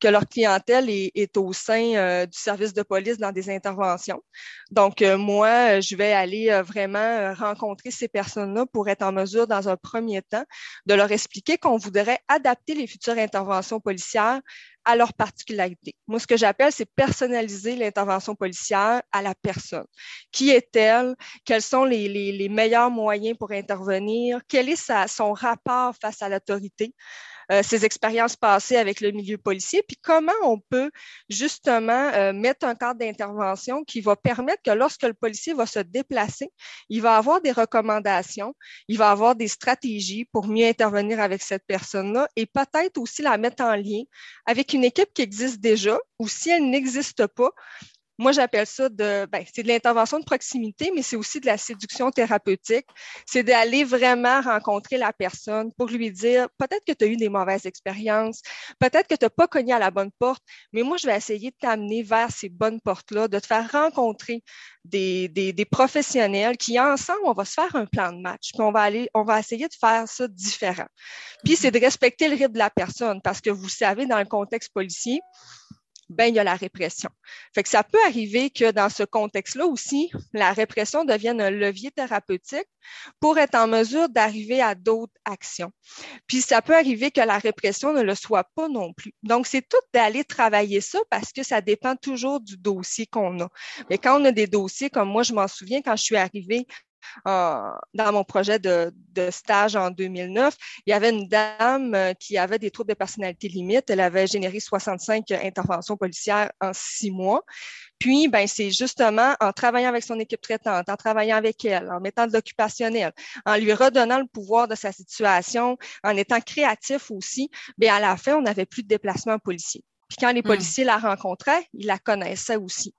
E: que leur clientèle est, au sein euh, du service de police dans des interventions. Donc, euh, moi, je vais aller euh, vraiment rencontrer ces personnes-là pour être en mesure, dans un premier temps, de leur expliquer qu'on voudrait adapter les futures interventions policières à leurs particularités. Moi, ce que j'appelle, c'est personnaliser l'intervention policière à la personne. Qui est-elle? Quels sont les, les, les, meilleurs moyens pour intervenir? Quel est sa, son rapport face à l'autorité? Euh, ses expériences passées avec le milieu policier, puis comment on peut justement euh, mettre un cadre d'intervention qui va permettre que lorsque le policier va se déplacer, il va avoir des recommandations, il va avoir des stratégies pour mieux intervenir avec cette personne-là et peut-être aussi la mettre en lien avec une équipe qui existe déjà ou si elle n'existe pas, Moi, j'appelle ça de, ben, c'est de l'intervention de proximité, mais c'est aussi de la séduction thérapeutique. C'est d'aller vraiment rencontrer la personne pour lui dire, peut-être que tu as eu des mauvaises expériences, peut-être que tu n'as pas cogné à la bonne porte, mais moi, je vais essayer de t'amener vers ces bonnes portes-là, de te faire rencontrer des, des, des, professionnels qui, ensemble, on va se faire un plan de match, puis on va aller, on va essayer de faire ça différent. Puis, c'est de respecter le rythme de la personne, parce que vous savez, dans le contexte policier, ben il y a la répression. Fait que ça peut arriver que dans ce contexte-là aussi, la répression devienne un levier thérapeutique pour être en mesure d'arriver à d'autres actions. Puis ça peut arriver que la répression ne le soit pas non plus. Donc c'est tout d'aller travailler ça parce que ça dépend toujours du dossier qu'on a. Mais quand on a des dossiers comme moi, je m'en souviens quand je suis arrivée dans mon projet de, stage en 2009, il y avait une dame euh, qui avait des troubles de personnalité limite. Elle avait généré 65 interventions policières en six mois. Puis, ben, c'est justement en travaillant avec son équipe traitante, en travaillant avec elle, en mettant de l'occupationnel, en lui redonnant le pouvoir de sa situation, en étant créatif aussi, bien, à la fin, on n'avait plus de déplacement policier. Puis quand les hmm. policiers la rencontraient, ils la connaissaient aussi.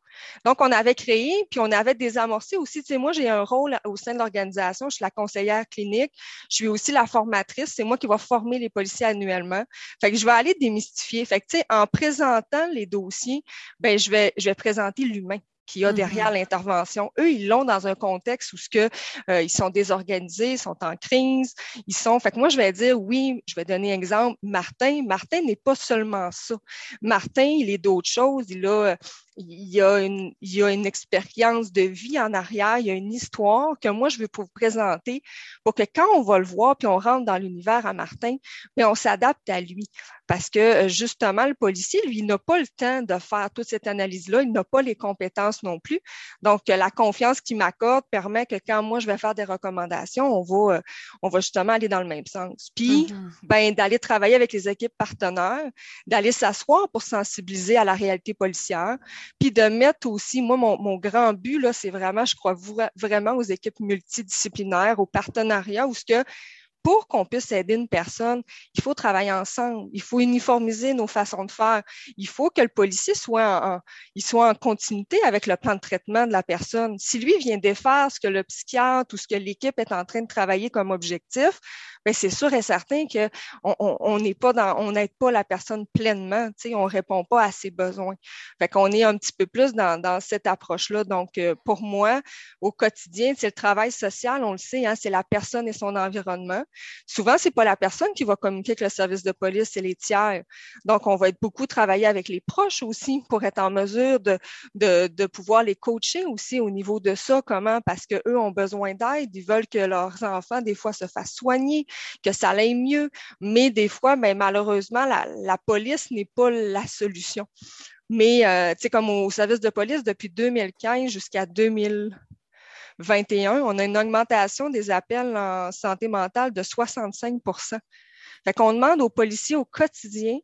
E: Donc, on avait créé, puis on avait désamorcé aussi. Tu sais, moi, j'ai un rôle au sein de l'organisation. Je suis la conseillère clinique. Je suis aussi la formatrice. C'est moi qui vais former les policiers annuellement. Fait que je vais aller démystifier. Fait que, tu sais, en présentant les dossiers, ben, je vais, je vais présenter l'humain qu'il y a derrière mm-hmm. l'intervention. Eux, ils l'ont dans un contexte où ce que euh, ils sont désorganisés, ils sont en crise, ils sont. Fait que moi, je vais dire oui, je vais donner un exemple. Martin, Martin n'est pas seulement ça. Martin, il est d'autres choses. Il a il y, a une, il y a une expérience de vie en arrière, il y a une histoire que moi, je veux vous présenter pour que quand on va le voir, puis on rentre dans l'univers à Martin, mais on s'adapte à lui. Parce que euh, justement, le policier, lui, n'a pas le temps de faire toute cette analyse-là, il n'a pas les compétences non plus. Donc, la confiance qu'il m'accorde permet que quand moi, je vais faire des recommandations, on va, euh, on va justement aller dans le même sens. Puis, mm-hmm. ben, d'aller travailler avec les équipes partenaires, d'aller s'asseoir pour sensibiliser à la réalité policière, puis de mettre aussi, moi, mon, mon grand but, là, c'est vraiment, je crois vraiment aux équipes multidisciplinaires, aux partenariats, où ce que pour qu'on puisse aider une personne, il faut travailler ensemble, il faut uniformiser nos façons de faire, il faut que le policier soit en, il soit en continuité avec le plan de traitement de la personne. Si lui vient défaire ce que le psychiatre ou ce que l'équipe est en train de travailler comme objectif, ben c'est sûr et certain que on n'est pas dans, on n'aide pas la personne pleinement, tu sais, on répond pas à ses besoins. Fait qu'on est un petit peu plus dans, dans cette approche-là. Donc, euh, pour moi, au quotidien, c'est le travail social, on le sait, hein, c'est la personne et son environnement. Souvent, c'est pas la personne qui va communiquer avec le service de police, c'est les tiers. Donc, on va être beaucoup travailler avec les proches aussi pour être en mesure de, de, de pouvoir les coacher aussi au niveau de ça, comment, parce que eux ont besoin d'aide, ils veulent que leurs enfants, des fois, se fassent soigner, que ça aille mieux. Mais des fois, ben, malheureusement, la, police n'est pas la solution. Mais, euh, tu sais, comme au service de police, depuis 2015 jusqu'à 2021, on a une augmentation des appels en santé mentale de 65% Fait qu'on demande aux policiers au quotidien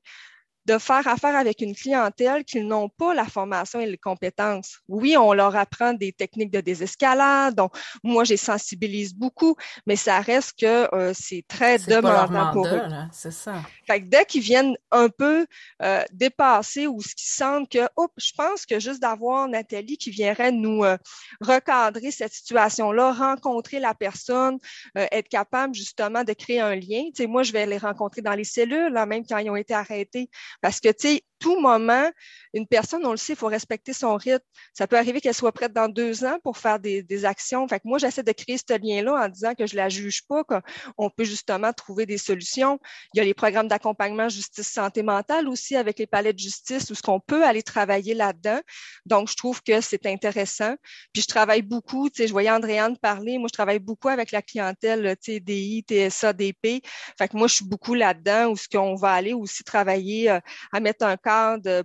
E: de faire affaire avec une clientèle qui n'ont pas la formation et les compétences. Oui, on leur apprend des techniques de désescalade, donc moi, j'ai sensibilise beaucoup, mais ça reste que euh, c'est très demandant pour eux.
A: C'est ça.
E: Fait que dès qu'ils viennent un peu euh, dépasser ou ce qui semble que, oh, je pense que juste d'avoir Nathalie qui viendrait nous euh, recadrer cette situation-là, rencontrer la personne, être capable justement de créer un lien. Tu sais, moi, je vais les rencontrer dans les cellules, là, même quand ils ont été arrêtés parce que, tu sais, tout moment, une personne, on le sait, il faut respecter son rythme. Ça peut arriver qu'elle soit prête dans deux ans pour faire des, des actions. Fait que moi, j'essaie de créer ce lien-là en disant que je la juge pas, qu'on peut justement trouver des solutions. Il y a les programmes d'accompagnement justice santé mentale aussi avec les palais de justice où ce qu'on peut aller travailler là-dedans. Donc, je trouve que c'est intéressant. Puis, je travaille beaucoup, tu sais, je voyais Andréane parler. Moi, je travaille beaucoup avec la clientèle, tu sais, DI, TSA, DP. Fait que moi, je suis beaucoup là-dedans où ce qu'on va aller aussi travailler euh, à mettre un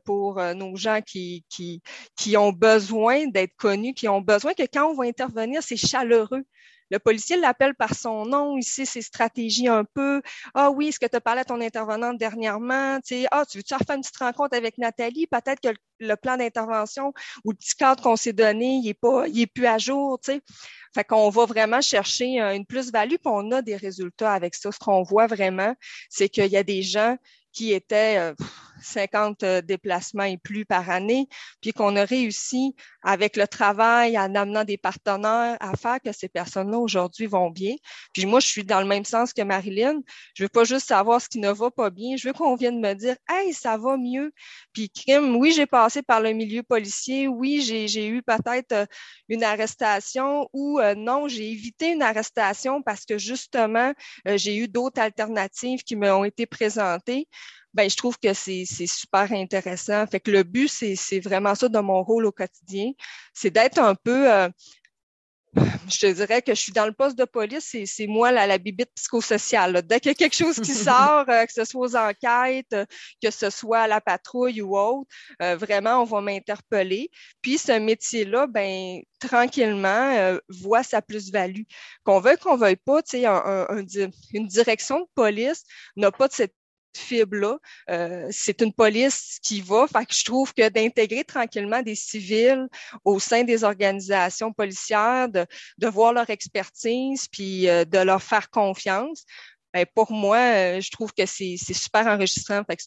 E: pour euh, nos gens qui, qui, qui ont besoin d'être connus, qui ont besoin que quand on va intervenir, c'est chaleureux. Le policier l'appelle par son nom, il sait ses stratégies un peu. Ah oui, est-ce que tu as parlé à ton intervenante dernièrement? Tu ah, tu veux-tu faire une petite rencontre avec Nathalie? Peut-être que le, plan d'intervention ou le petit cadre qu'on s'est donné, il est pas, il est plus à jour, tu sais. Fait qu'on va vraiment chercher une plus-value, puis on a des résultats avec ça. Ce qu'on voit vraiment, c'est qu'il y a des gens qui étaient, euh, 50 déplacements et plus par année, puis qu'on a réussi avec le travail, en amenant des partenaires, à faire que ces personnes-là aujourd'hui vont bien. Puis moi, je suis dans le même sens que Marilyn. Je veux pas juste savoir ce qui ne va pas bien. Je veux qu'on vienne me dire, hey, ça va mieux. Puis crime, oui, j'ai passé par le milieu policier. Oui, j'ai eu peut-être une arrestation ou non, j'ai évité une arrestation parce que justement, j'ai eu d'autres alternatives qui m'ont été présentées ben je trouve que c'est super intéressant. Fait que le but, c'est vraiment ça de mon rôle au quotidien, c'est d'être un peu euh, je te dirais que je suis dans le poste de police, c'est moi la, la bibite psychosociale. Dès qu'il y a quelque chose qui sort, euh, que ce soit aux enquêtes, que ce soit à la patrouille ou autre, euh, vraiment, on va m'interpeller. Puis ce métier-là, ben tranquillement, voit sa plus-value. Qu'on veuille qu'on veuille pas, tu sais, une direction de police n'a pas de cette fibre-là. Euh, c'est une police qui va. Fait je trouve que d'intégrer tranquillement des civils au sein des organisations policières, de, voir leur expertise, puis euh, de leur faire confiance, ben pour moi, euh, je trouve que c'est super enregistrant. Fait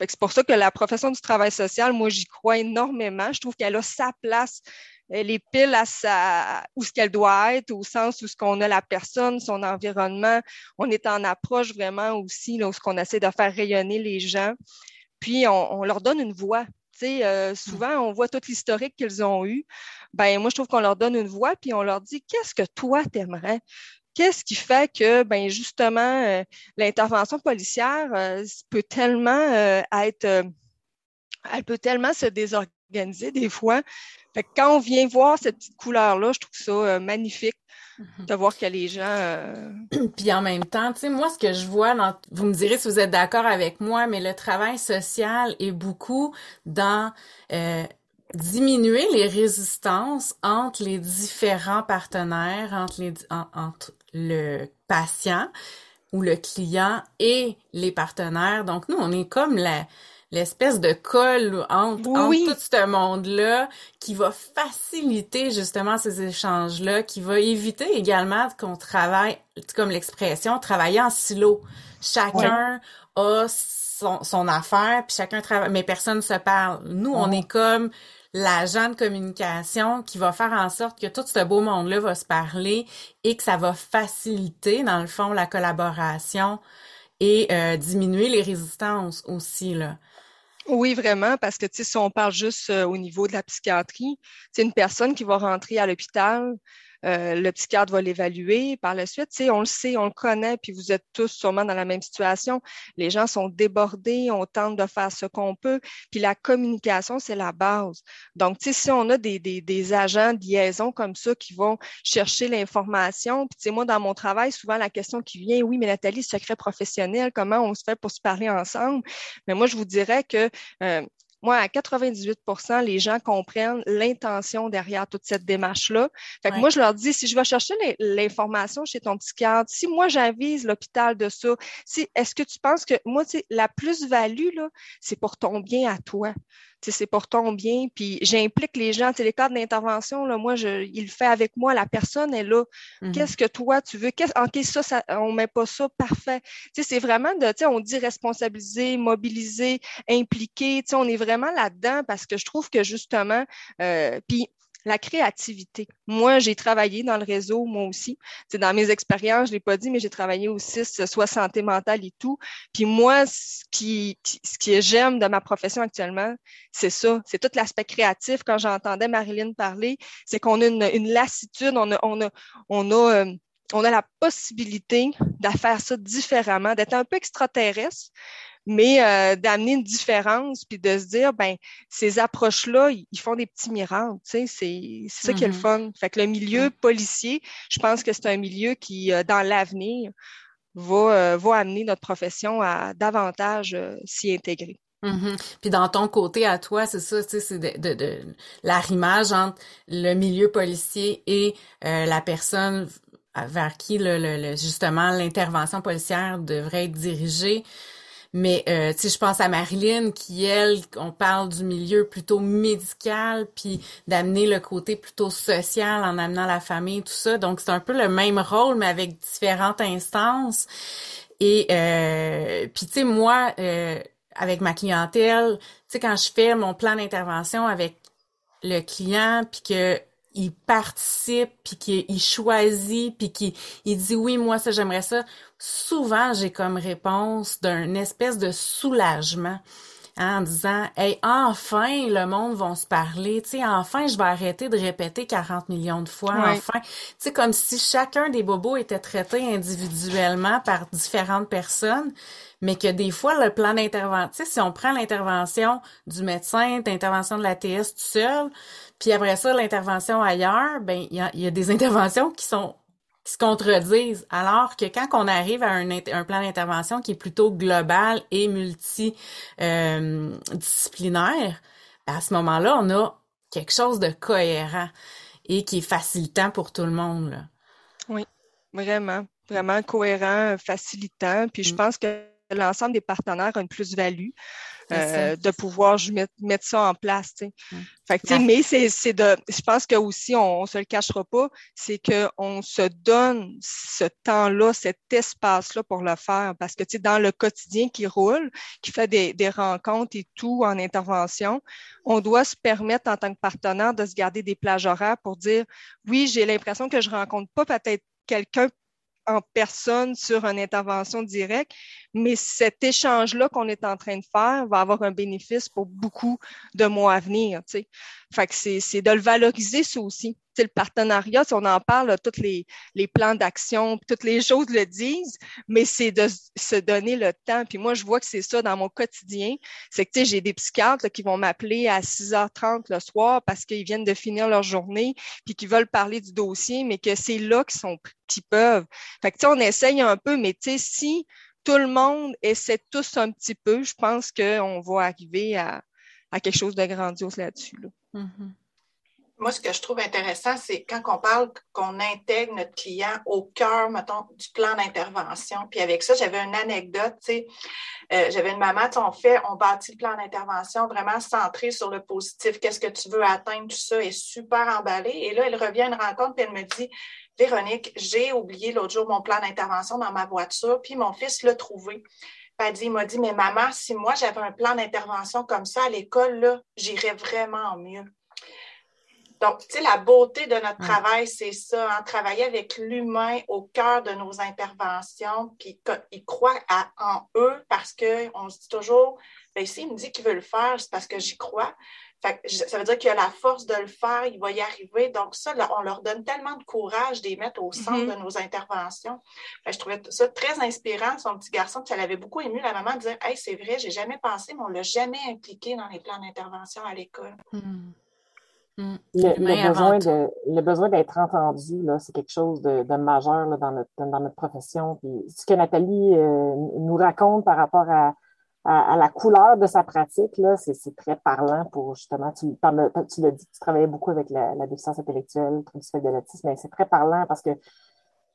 E: c'est pour ça que la profession du travail social, moi, j'y crois énormément. Je trouve qu'elle a sa place elle est pile à sa, où ce qu'elle doit être, au sens où ce qu'on a la personne, son environnement. On est en approche vraiment aussi, là, où ce qu'on essaie de faire rayonner les gens. Puis on, leur donne une voix. Euh, souvent, on voit tout l'historique qu'ils ont eu. Ben, moi, je trouve qu'on leur donne une voix, puis on leur dit qu'est-ce que toi t'aimerais? Qu'est-ce qui fait que, ben, justement, euh, l'intervention policière euh, peut tellement être, elle peut tellement se désorganiser des fois fait quand on vient voir cette petite couleur-là, je trouve ça euh, magnifique mhm. de voir que les gens. Euh,
A: Puis en même temps, tu sais, moi, ce que je vois, dans... vous me direz si vous êtes d'accord avec moi, mais le travail social est beaucoup dans euh, diminuer les résistances entre les différents partenaires, entre les entre le patient ou le client et les partenaires. Donc nous, on est comme la l'espèce de colle entre, tout ce monde-là qui va faciliter justement ces échanges-là, qui va éviter également qu'on travaille, comme l'expression, travailler en silo. Chacun a son, affaire, puis chacun travaille, mais personne se parle. Nous, on est comme l'agent de communication qui va faire en sorte que tout ce beau monde-là va se parler et que ça va faciliter, dans le fond, la collaboration et euh, diminuer les résistances aussi, là.
E: Oui, vraiment, parce que si on parle juste euh, au niveau de la psychiatrie, c'est une personne qui va rentrer à l'hôpital, euh, le psychiatre va l'évaluer. Par la suite, on le sait, on le connaît, puis vous êtes tous sûrement dans la même situation. Les gens sont débordés, on tente de faire ce qu'on peut, puis la communication, c'est la base. Donc, si on a des, des, agents de liaison comme ça qui vont chercher l'information, puis moi, dans mon travail, souvent la question qui vient, oui, mais Nathalie, secret professionnel, comment on se fait pour se parler ensemble? Mais moi, je vous dirais que euh, moi, à 98% les gens comprennent l'intention derrière toute cette démarche-là. Fait que moi, je leur dis, si je vais chercher l'information chez ton psychiatre, si moi, j'avise l'hôpital de ça, si, est-ce que tu penses que, moi, la plus-value, là, c'est pour ton bien à toi? C'est pour ton bien. Puis j'implique les gens. les cadres d'intervention, moi, je, il le fait avec moi. La personne est là. Mm-hmm. Qu'est-ce que toi, tu veux? Qu'est-ce, en ça, ça, on met pas ça parfait. c'est vraiment de, on dit responsabiliser, mobiliser, impliquer. On est vraiment là-dedans parce que je trouve que justement, euh, puis la créativité. Moi, j'ai travaillé dans le réseau, moi aussi. C'est dans mes expériences, je l'ai pas dit, mais j'ai travaillé aussi soit santé mentale et tout. Puis moi, ce qui, ce que j'aime de ma profession actuellement, c'est ça. C'est tout l'aspect créatif. Quand j'entendais Marilyn parler, c'est qu'on a une, lassitude, on a, on a, on a, euh, on a la possibilité de faire ça différemment, d'être un peu extraterrestre, mais euh, d'amener une différence puis de se dire ben ces approches là ils font des petits miracles tu sais c'est ça qui est le mm-hmm. fun fait que le milieu policier je pense que c'est un milieu qui euh, dans l'avenir va euh, va amener notre profession à davantage s'y intégrer
A: mm-hmm. Puis dans ton côté à toi, c'est ça, tu sais, c'est de, de, de l'arrimage entre le milieu policier et la personne vers qui le, le justement l'intervention policière devrait être dirigée. Mais euh, je pense à Marilyn qui elle, on parle du milieu plutôt médical, puis d'amener le côté plutôt social en amenant la famille, tout ça. Donc c'est un peu le même rôle, mais avec différentes instances. Et euh, puis tu sais, moi, euh, avec ma clientèle, tu sais, quand je fais mon plan d'intervention avec le client, puis que il participe, puis qu'il choisit, puis qu'il il dit oui, moi ça j'aimerais ça. Souvent j'ai comme réponse d'un espèce de soulagement en disant Hey, enfin le monde va se parler, tu sais, enfin je vais arrêter de répéter 40 millions de fois, enfin. Tu sais, comme si chacun des bobos était traité individuellement par différentes personnes, mais que des fois, le plan d'intervention, tu sais, si on prend l'intervention du médecin, l'intervention de la TS tout seul, puis après ça, l'intervention ailleurs, ben il y a, des interventions qui sont qui se contredisent. Alors que quand on arrive à un, un plan d'intervention qui est plutôt global et multidisciplinaire, ben à ce moment-là, on a quelque chose de cohérent et qui est facilitant pour tout le monde. Là.
E: Oui, vraiment. Vraiment cohérent, facilitant. Puis je mm. pense que l'ensemble des partenaires a une plus-value. Euh, de pouvoir mettre, mettre ça en place. Fait que, mais c'est de. Je pense que aussi, on, ne se le cachera pas, c'est qu'on se donne ce temps-là, cet espace-là pour le faire. Parce que dans le quotidien qui roule, qui fait des, des rencontres et tout en intervention, on doit se permettre en tant que partenaire de se garder des plages horaires pour dire oui, j'ai l'impression que je rencontre pas peut-être quelqu'un en personne sur une intervention directe, mais cet échange-là qu'on est en train de faire va avoir un bénéfice pour beaucoup de mois à venir. sais. Fait que c'est de le valoriser, ça aussi le partenariat, si on en parle, tous les, plans d'action, toutes les choses le disent, mais c'est de se donner le temps. Puis moi, je vois que c'est ça dans mon quotidien. C'est que, j'ai des psychiatres qui vont m'appeler à 6h30 le soir parce qu'ils viennent de finir leur journée, puis qu'ils veulent parler du dossier, mais que c'est là qu'ils sont, peuvent. Fait que, on essaye un peu, mais tu sais, si tout le monde essaie tous un petit peu, je pense qu'on va arriver à, quelque chose de grandiose là-dessus. Là. Mm-hmm
D: moi, ce que je trouve intéressant, c'est quand on parle qu'on intègre notre client au cœur, mettons, du plan d'intervention. Puis avec ça, j'avais une anecdote, tu sais, euh, j'avais une maman, on fait, on bâtit le plan d'intervention vraiment centré sur le positif. Qu'est-ce que tu veux atteindre, tout ça est super emballé. Et là, elle revient à une rencontre, puis elle me dit, Véronique, j'ai oublié l'autre jour mon plan d'intervention dans ma voiture, puis mon fils l'a trouvé. Puis elle dit, il m'a dit, mais maman, si moi j'avais un plan d'intervention comme ça à l'école, là, j'irais vraiment mieux. Donc, tu sais, la beauté de notre travail, c'est ça, hein, travailler avec l'humain au cœur de nos interventions, puis ils croient en eux parce qu'on se dit toujours, bien, s'il me dit qu'il veut le faire, c'est parce que j'y crois. ça veut dire qu'il a la force de le faire, il va y arriver. Donc, ça, on leur donne tellement de courage de les mettre au centre mm-hmm. de nos interventions. je trouvais ça très inspirant. Son petit garçon, puis ça l'avait beaucoup ému. La maman disait Hey, c'est vrai, j'ai jamais pensé, mais on ne l'a jamais impliqué dans les plans d'intervention à l'école. Mm.
B: Mm. Le, besoin de, le besoin d'être entendu, là, c'est quelque chose de, de majeur là, dans, notre, dans notre profession. Puis, ce que Nathalie euh, nous raconte par rapport à, à, la couleur de sa pratique, là, c'est, très parlant pour justement, tu, tu l'as dit, tu travaillais beaucoup avec la, la déficience intellectuelle, le de l'autisme, mais c'est très parlant parce que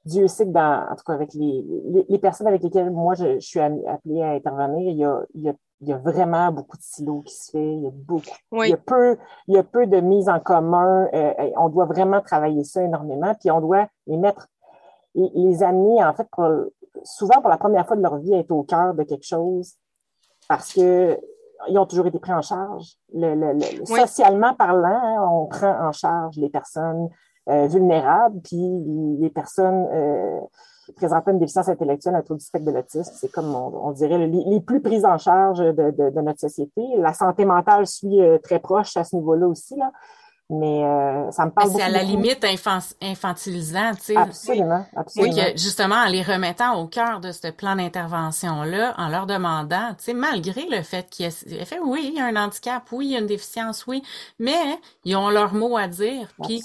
B: Dieu sait que dans, en tout cas avec les, les, les personnes avec lesquelles moi je, je suis appelée à intervenir, il y a, il y a il y a vraiment beaucoup de silos qui se fait, il y a beaucoup, il, y a peu, il y a peu de mise en commun. Euh, on doit vraiment travailler ça énormément, puis on doit les mettre, les amener en fait souvent pour la première fois de leur vie à être au cœur de quelque chose parce que ils ont toujours été pris en charge. Le, Socialement parlant, hein, on prend en charge les personnes vulnérables, puis les personnes euh, présentant une déficience intellectuelle, un trouble du spectre de l'autisme. C'est comme, on, dirait, les, plus prises en charge de, notre société. La santé mentale suit euh, très proche à ce niveau-là aussi. Mais euh, ça me parle
A: C'est à la limite infantilisant, tu sais.
B: Absolument, absolument.
A: Oui, justement, en les remettant au cœur de ce plan d'intervention-là, en leur demandant, tu sais, malgré le fait qu'il y a fait, oui, il y a un handicap, oui, il y a une déficience, oui, mais ils ont leur mot à dire. Puis,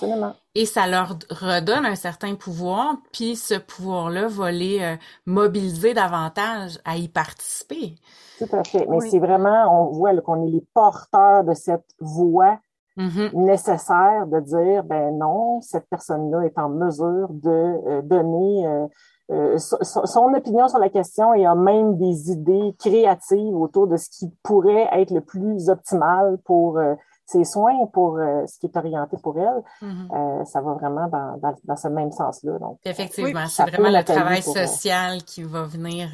A: Et ça leur redonne un certain pouvoir, puis ce pouvoir-là va les euh, mobiliser davantage à y participer.
B: Tout à fait. Mais c'est vraiment, on voit qu'on est les porteurs de cette voix Mm-hmm. nécessaire de dire, ben non, cette personne-là est en mesure de euh, donner euh, euh, son, opinion sur la question et a même des idées créatives autour de ce qui pourrait être le plus optimal pour ses soins, pour ce qui est orienté pour elle. Mm-hmm. ça va vraiment dans, dans, ce même sens-là.
A: Effectivement, c'est vraiment le travail social qui va venir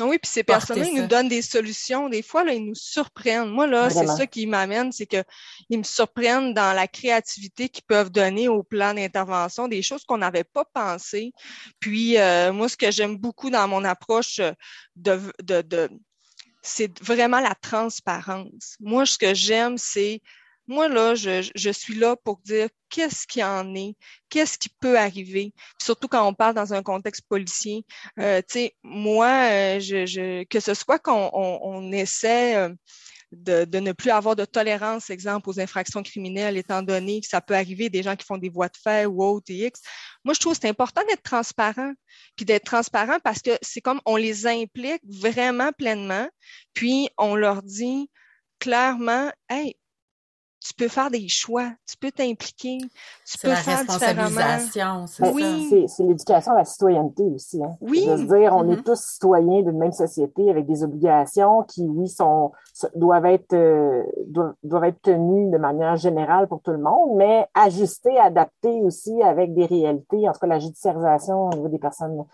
E: Ah oui, puis ces personnes-là, ils nous donnent des solutions. Des fois, là, ils nous surprennent. Moi, là, c'est ça qui m'amène, c'est qu'ils me surprennent dans la créativité qu'ils peuvent donner au plan d'intervention, des choses qu'on n'avait pas pensées. Puis, euh, moi, ce que j'aime beaucoup dans mon approche de, de, de c'est vraiment la transparence. Moi, ce que j'aime, c'est moi, là, je, je, suis là pour dire qu'est-ce qui en est, qu'est-ce qui peut arriver. surtout quand on parle dans un contexte policier. Euh, tu sais, moi, euh, je, je, que ce soit qu'on on, on essaie euh, de, de, ne plus avoir de tolérance, exemple, aux infractions criminelles, étant donné que ça peut arriver des gens qui font des voies de fait ou autres et X. Moi, je trouve que c'est important d'être transparent, puis d'être transparent parce que c'est comme on les implique vraiment pleinement, puis on leur dit clairement, hey, tu peux faire des choix, tu peux t'impliquer, tu peux faire différemment.
B: Oui. C'est l'éducation à la citoyenneté aussi. Hein. Oui. De se dire, on est mm-hmm. tous citoyens d'une même société avec des obligations qui, oui, sont doivent être euh, doivent, être tenues de manière générale pour tout le monde, mais ajustées, adaptées aussi avec des réalités. En tout cas, la judiciarisation au niveau des personnes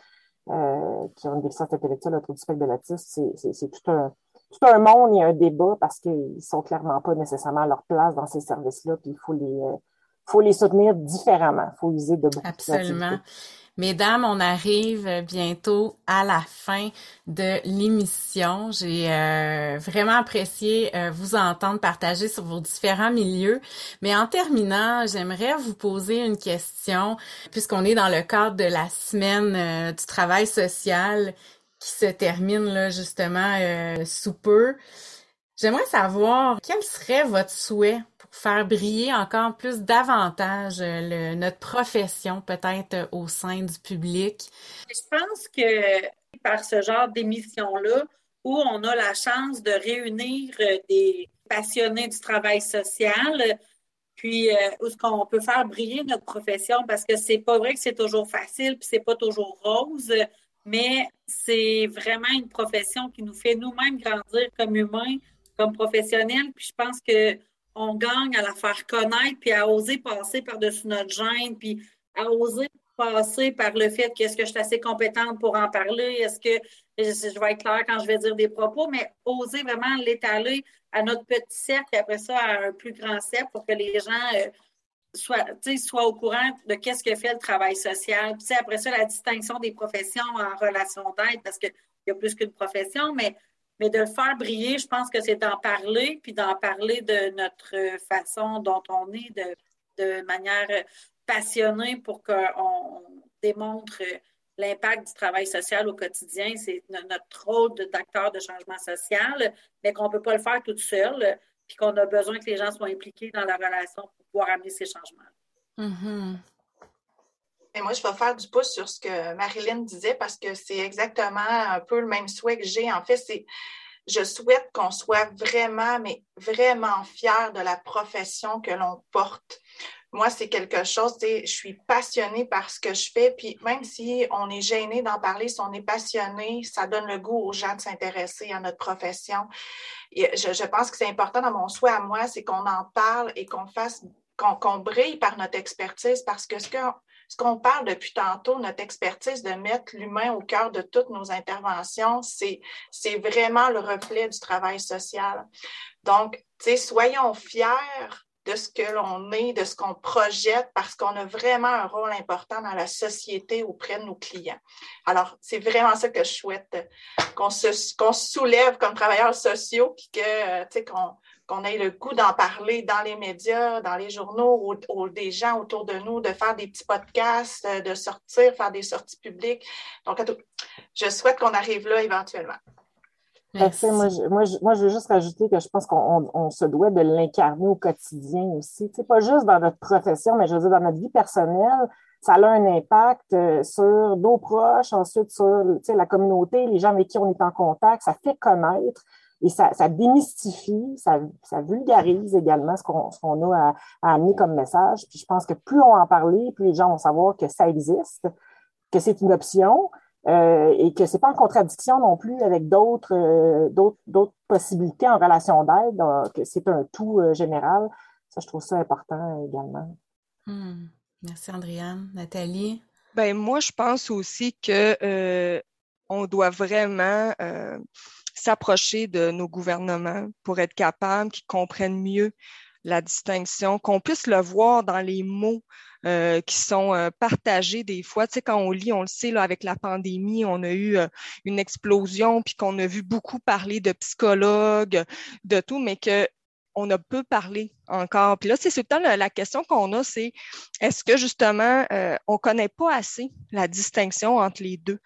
B: euh, qui ont une déficience intellectuelle autour du spectre de l'autisme, c'est tout un tout un monde, il y a un débat parce qu'ils sont clairement pas nécessairement à leur place dans ces services-là, puis il faut les, euh, faut les soutenir différemment. Il faut user de beaucoup
A: Absolument. Mesdames, on arrive bientôt à la fin de l'émission. J'ai euh, vraiment apprécié euh, vous entendre partager sur vos différents milieux. Mais en terminant, j'aimerais vous poser une question, puisqu'on est dans le cadre de la semaine du travail social qui se termine là justement euh, sous peu. J'aimerais savoir quel serait votre souhait pour faire briller encore plus davantage euh, notre profession peut-être euh, au sein du public?
C: Je pense que par ce genre d'émission-là, où on a la chance de réunir des passionnés du travail social, puis où ce qu'on peut faire briller notre profession, parce que c'est pas vrai que c'est toujours facile, puis c'est pas toujours rose mais c'est vraiment une profession qui nous fait nous-mêmes grandir comme humains, comme professionnels. Puis je pense que on gagne à la faire connaître, puis à oser passer par-dessus notre gêne, puis à oser passer par le fait qu'est-ce que je suis assez compétente pour en parler, est-ce que je vais être claire quand je vais dire des propos, mais oser vraiment l'étaler à notre petit cercle et après ça à un plus grand cercle pour que les gens euh, soit, soit au courant de qu'est-ce que fait le travail social. Après ça, la distinction des professions en relation d'aide, parce qu'il y a plus qu'une profession, mais, mais de le faire briller, je pense que c'est d'en parler, puis d'en parler de notre façon dont on est, de, de manière passionnée pour qu'on démontre l'impact du travail social au quotidien. C'est notre rôle d'acteur de changement social, mais qu'on ne peut pas le faire toute seule puis qu'on a besoin que les gens soient impliqués dans la relation pouvoir amener ces changements.
D: Mm-hmm. Et moi, je vais faire du pouce sur ce que Marilyn disait parce que c'est exactement un peu le même souhait que j'ai. En fait, c'est je souhaite qu'on soit vraiment, mais vraiment fiers de la profession que l'on porte moi, c'est quelque chose, je suis passionnée par ce que je fais, puis même si on est gêné d'en parler, si on est passionné, ça donne le goût aux gens de s'intéresser à notre profession. Et je, pense que c'est important dans mon souhait à moi, c'est qu'on en parle et qu'on fasse, qu'on brille par notre expertise, parce que ce que ce qu'on parle depuis tantôt, notre expertise de mettre l'humain au cœur de toutes nos interventions, c'est vraiment le reflet du travail social. Donc, tu sais, soyons fiers de ce que l'on est, de ce qu'on projette, parce qu'on a vraiment un rôle important dans la société auprès de nos clients. Alors, c'est vraiment ça que je souhaite, qu'on se, soulève comme travailleurs sociaux, puis que, qu'on ait le goût d'en parler dans les médias, dans les journaux, ou, des gens autour de nous, de faire des petits podcasts, de sortir, faire des sorties publiques. Donc, je souhaite qu'on arrive là éventuellement.
B: Moi je, moi, moi, je veux juste rajouter que je pense qu'on se doit de l'incarner au quotidien aussi. C'est pas juste dans notre profession, mais je veux dire, dans notre vie personnelle, ça a un impact euh, sur nos proches, ensuite sur la communauté, les gens avec qui on est en contact. Ça fait connaître et ça, ça démystifie, ça, ça vulgarise également ce qu'on a à, à, amener comme message. Puis je pense que plus on en parle, plus les gens vont savoir que ça existe, que c'est une option, euh, et que c'est pas en contradiction non plus avec d'autres euh, d'autres possibilités en relation d'aide, que c'est un tout euh, général. Ça, je trouve ça important également.
A: Hmm. Merci, Andréane. Nathalie?
E: Ben, moi, je pense aussi que on doit vraiment euh, s'approcher de nos gouvernements pour être capable qu'ils comprennent mieux la distinction, qu'on puisse le voir dans les mots euh, qui sont euh, partagés des fois. Tu sais, quand on lit, on le sait, avec la pandémie, on a eu euh, une explosion, puis qu'on a vu beaucoup parler de psychologues, de tout, mais que on a peu parlé encore. Puis là, c'est tout le la, question qu'on a, c'est est-ce que justement, euh, on connaît pas assez la distinction entre les deux,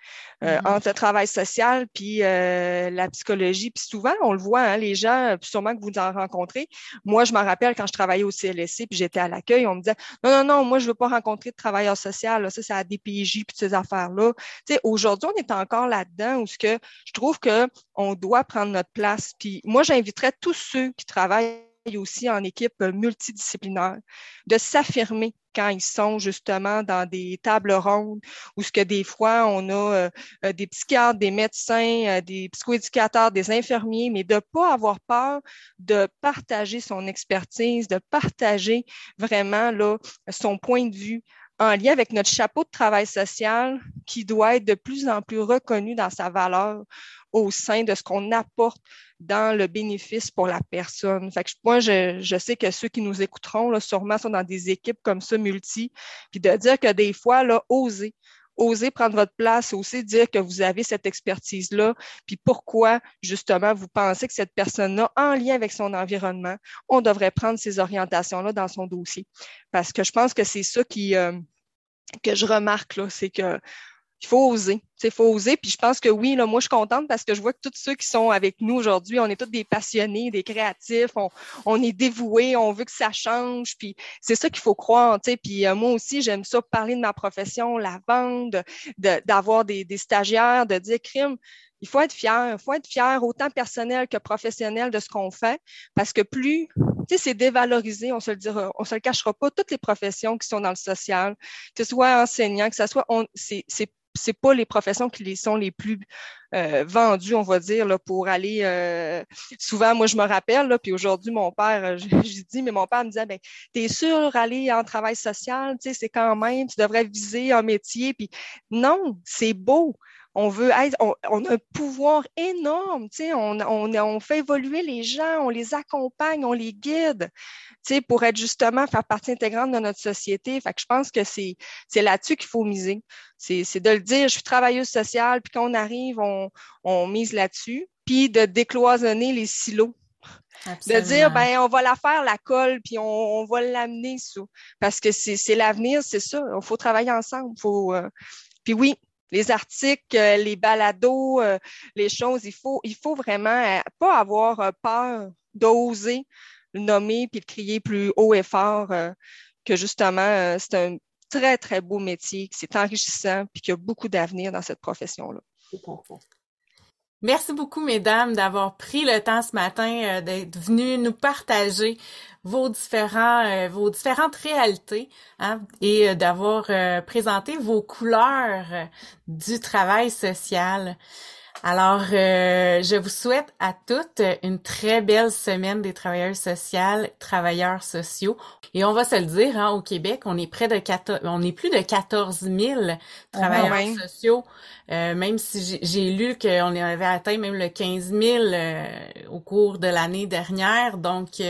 E: euh, mm-hmm. entre le travail social puis euh, la psychologie? Puis souvent, on le voit, hein, les gens, sûrement que vous en rencontrez. Moi, je me rappelle quand je travaillais au CLSC puis j'étais à l'accueil, on me disait non, non, non, moi, je veux pas rencontrer de travailleurs sociaux. Là, ça, c'est à DPJ puis ces affaires-là. Tu sais, aujourd'hui, on est encore là-dedans où ce que je trouve que on doit prendre notre place. Puis moi, j'inviterais tous ceux qui travaillent aussi en équipe multidisciplinaire, de s'affirmer quand ils sont justement dans des tables rondes où ce que des fois on a euh, euh, des psychiatres, des médecins, euh, des psychoéducateurs, des infirmiers, mais de pas avoir peur de partager son expertise, de partager vraiment son point de vue en lien avec notre chapeau de travail social qui doit être de plus en plus reconnu dans sa valeur au sein de ce qu'on apporte dans le bénéfice pour la personne. Moi, je, sais que ceux qui nous écouteront, sûrement sont dans des équipes comme ça, multi, puis de dire que des fois, là, oser, oser prendre votre place, oser dire que vous avez cette expertise-là, puis pourquoi, justement, vous pensez que cette personne-là, en lien avec son environnement, on devrait prendre ces orientations-là dans son dossier. Parce que je pense que c'est ça qui, euh, que je remarque, c'est que il faut oser. Il faut oser. Puis je pense que oui, là, moi, je suis contente parce que je vois que tous ceux qui sont avec nous aujourd'hui, on est tous des passionnés, des créatifs, on, on est dévoués, on veut que ça change. Puis c'est ça qu'il faut croire. sais. Puis euh, moi aussi, j'aime ça parler de ma profession, la vente, d'avoir des, des stagiaires, de dire crime. Il faut être fier, il faut être fier autant personnel que professionnel de ce qu'on fait, parce que plus, tu sais, c'est dévalorisé, on se le dira, on se le cachera pas, toutes les professions qui sont dans le social, que ce soit enseignant, que ce soit, c'est c'est pas les professions qui les sont les plus euh, vendues, on va dire, là, pour aller. Euh, souvent, moi, je me rappelle, là, puis aujourd'hui, mon père, j'ai dit, mais mon père me disait, ben, t'es sûr aller en travail social, tu sais, c'est quand même, tu devrais viser un métier, puis non, c'est beau on veut être, on, a un pouvoir énorme, tu sais, on, on, on, fait évoluer les gens, on les accompagne, on les guide, tu sais, pour être justement faire partie intégrante de notre société. Fait que je pense que c'est, c'est là-dessus qu'il faut miser. C'est, c'est de le dire, je suis travailleuse sociale, puis quand on arrive, on, on mise là-dessus, puis de décloisonner les silos. De dire, ben, on va la faire, la colle, puis on, on va l'amener, ça. Parce que c'est, c'est l'avenir, c'est ça. Il faut travailler ensemble. Faut, euh, Puis oui, les articles, euh, les balados, euh, les choses, il faut, il faut vraiment euh, pas avoir peur d'oser le nommer puis le crier plus haut et fort que justement, c'est un très, très beau métier, que c'est enrichissant puis qu'il y a beaucoup d'avenir dans cette profession-là.
A: Merci beaucoup, mesdames, d'avoir pris le temps ce matin d'être venues nous partager vos différents euh, vos différentes réalités hein, et euh, d'avoir euh, présenté vos couleurs du travail social. Alors, euh, je vous souhaite à toutes une très belle semaine des travailleurs sociaux, travailleurs sociaux. Et on va se le dire, hein, au Québec, on est près de 14, on est plus de 14 000 travailleurs sociaux. Euh, même si j'ai lu qu'on avait atteint même le 15 000 euh, au cours de l'année dernière. Donc,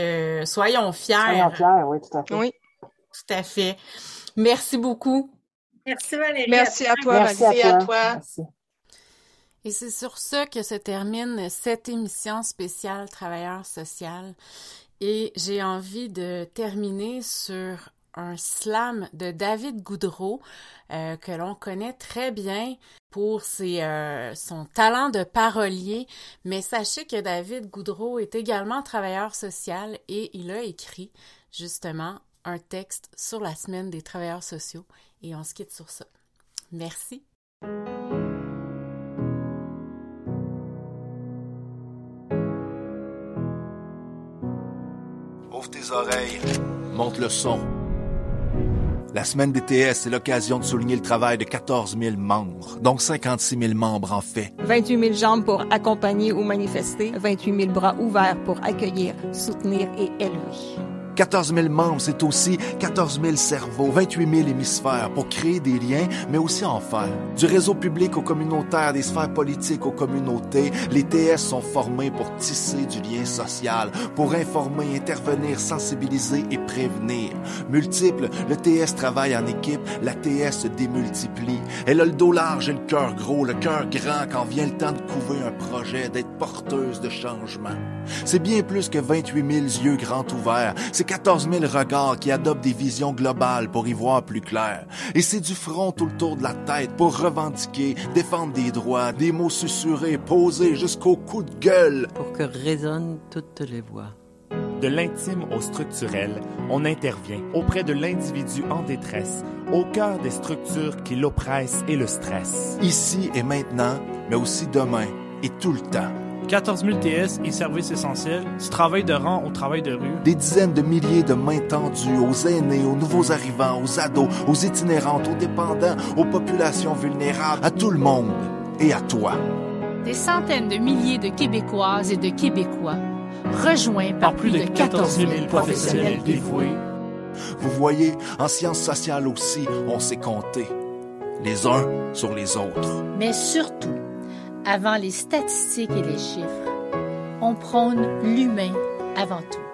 A: soyons fiers.
B: Soyons fiers, oui, tout à fait.
A: Oui, tout à fait. Merci beaucoup.
C: Merci Valérie.
E: Merci à toi,
D: Merci à toi. Merci.
A: Et c'est sur ce que se termine cette émission spéciale Travailleur social. Et j'ai envie de terminer sur un slam de David Goudreau euh, que l'on connaît très bien pour ses, euh, son talent de parolier, mais sachez que David Goudreau est également travailleur social et il a écrit justement un texte sur la semaine des travailleurs sociaux et on se quitte sur ça. Merci.
F: Tes oreilles. Monte le son. La semaine DTS, c'est l'occasion de souligner le travail de 14 000 membres, donc 56 000 membres en fait.
G: 28 000 jambes pour accompagner ou manifester, 28 000 bras ouverts pour accueillir, soutenir et élever.
F: 14 000 membres, c'est aussi 14 000 cerveaux, 28 000 hémisphères pour créer des liens, mais aussi en faire. Du réseau public au communautaire, des sphères politiques aux communautés, les TS sont formés pour tisser du lien social, pour informer, intervenir, sensibiliser et prévenir. Multiple, le TS travaille en équipe, la TS se démultiplie. Elle a le dos large et le cœur gros, le cœur grand quand vient le temps de couver un projet, d'être porteuse de changement. C'est bien plus que 28 000 yeux grands ouverts. C'est 14 000 regards qui adoptent des visions globales pour y voir plus clair. Et c'est du front tout le tour de la tête pour revendiquer, défendre des droits, des mots susurrés, posés jusqu'au coup de gueule.
G: Pour que résonnent toutes les voix.
H: De l'intime au structurel, on intervient auprès de l'individu en détresse, au cœur des structures qui l'oppressent et le stressent.
F: Ici et maintenant, mais aussi demain et tout le temps.
I: 14 000 TS et services essentiels, du travail de rang au travail de rue.
F: Des dizaines de milliers de mains tendues aux aînés, aux nouveaux arrivants, aux ados, aux itinérantes, aux dépendants, aux populations vulnérables, à tout le monde et à toi.
J: Des centaines de milliers de Québécoises et de Québécois, rejoints par,
I: Par plus de 14 000 professionnels dévoués.
F: Vous voyez, en sciences sociales aussi, on s'est compté. Les uns sur les autres.
J: Mais surtout, avant les statistiques et les chiffres, on prône l'humain avant tout.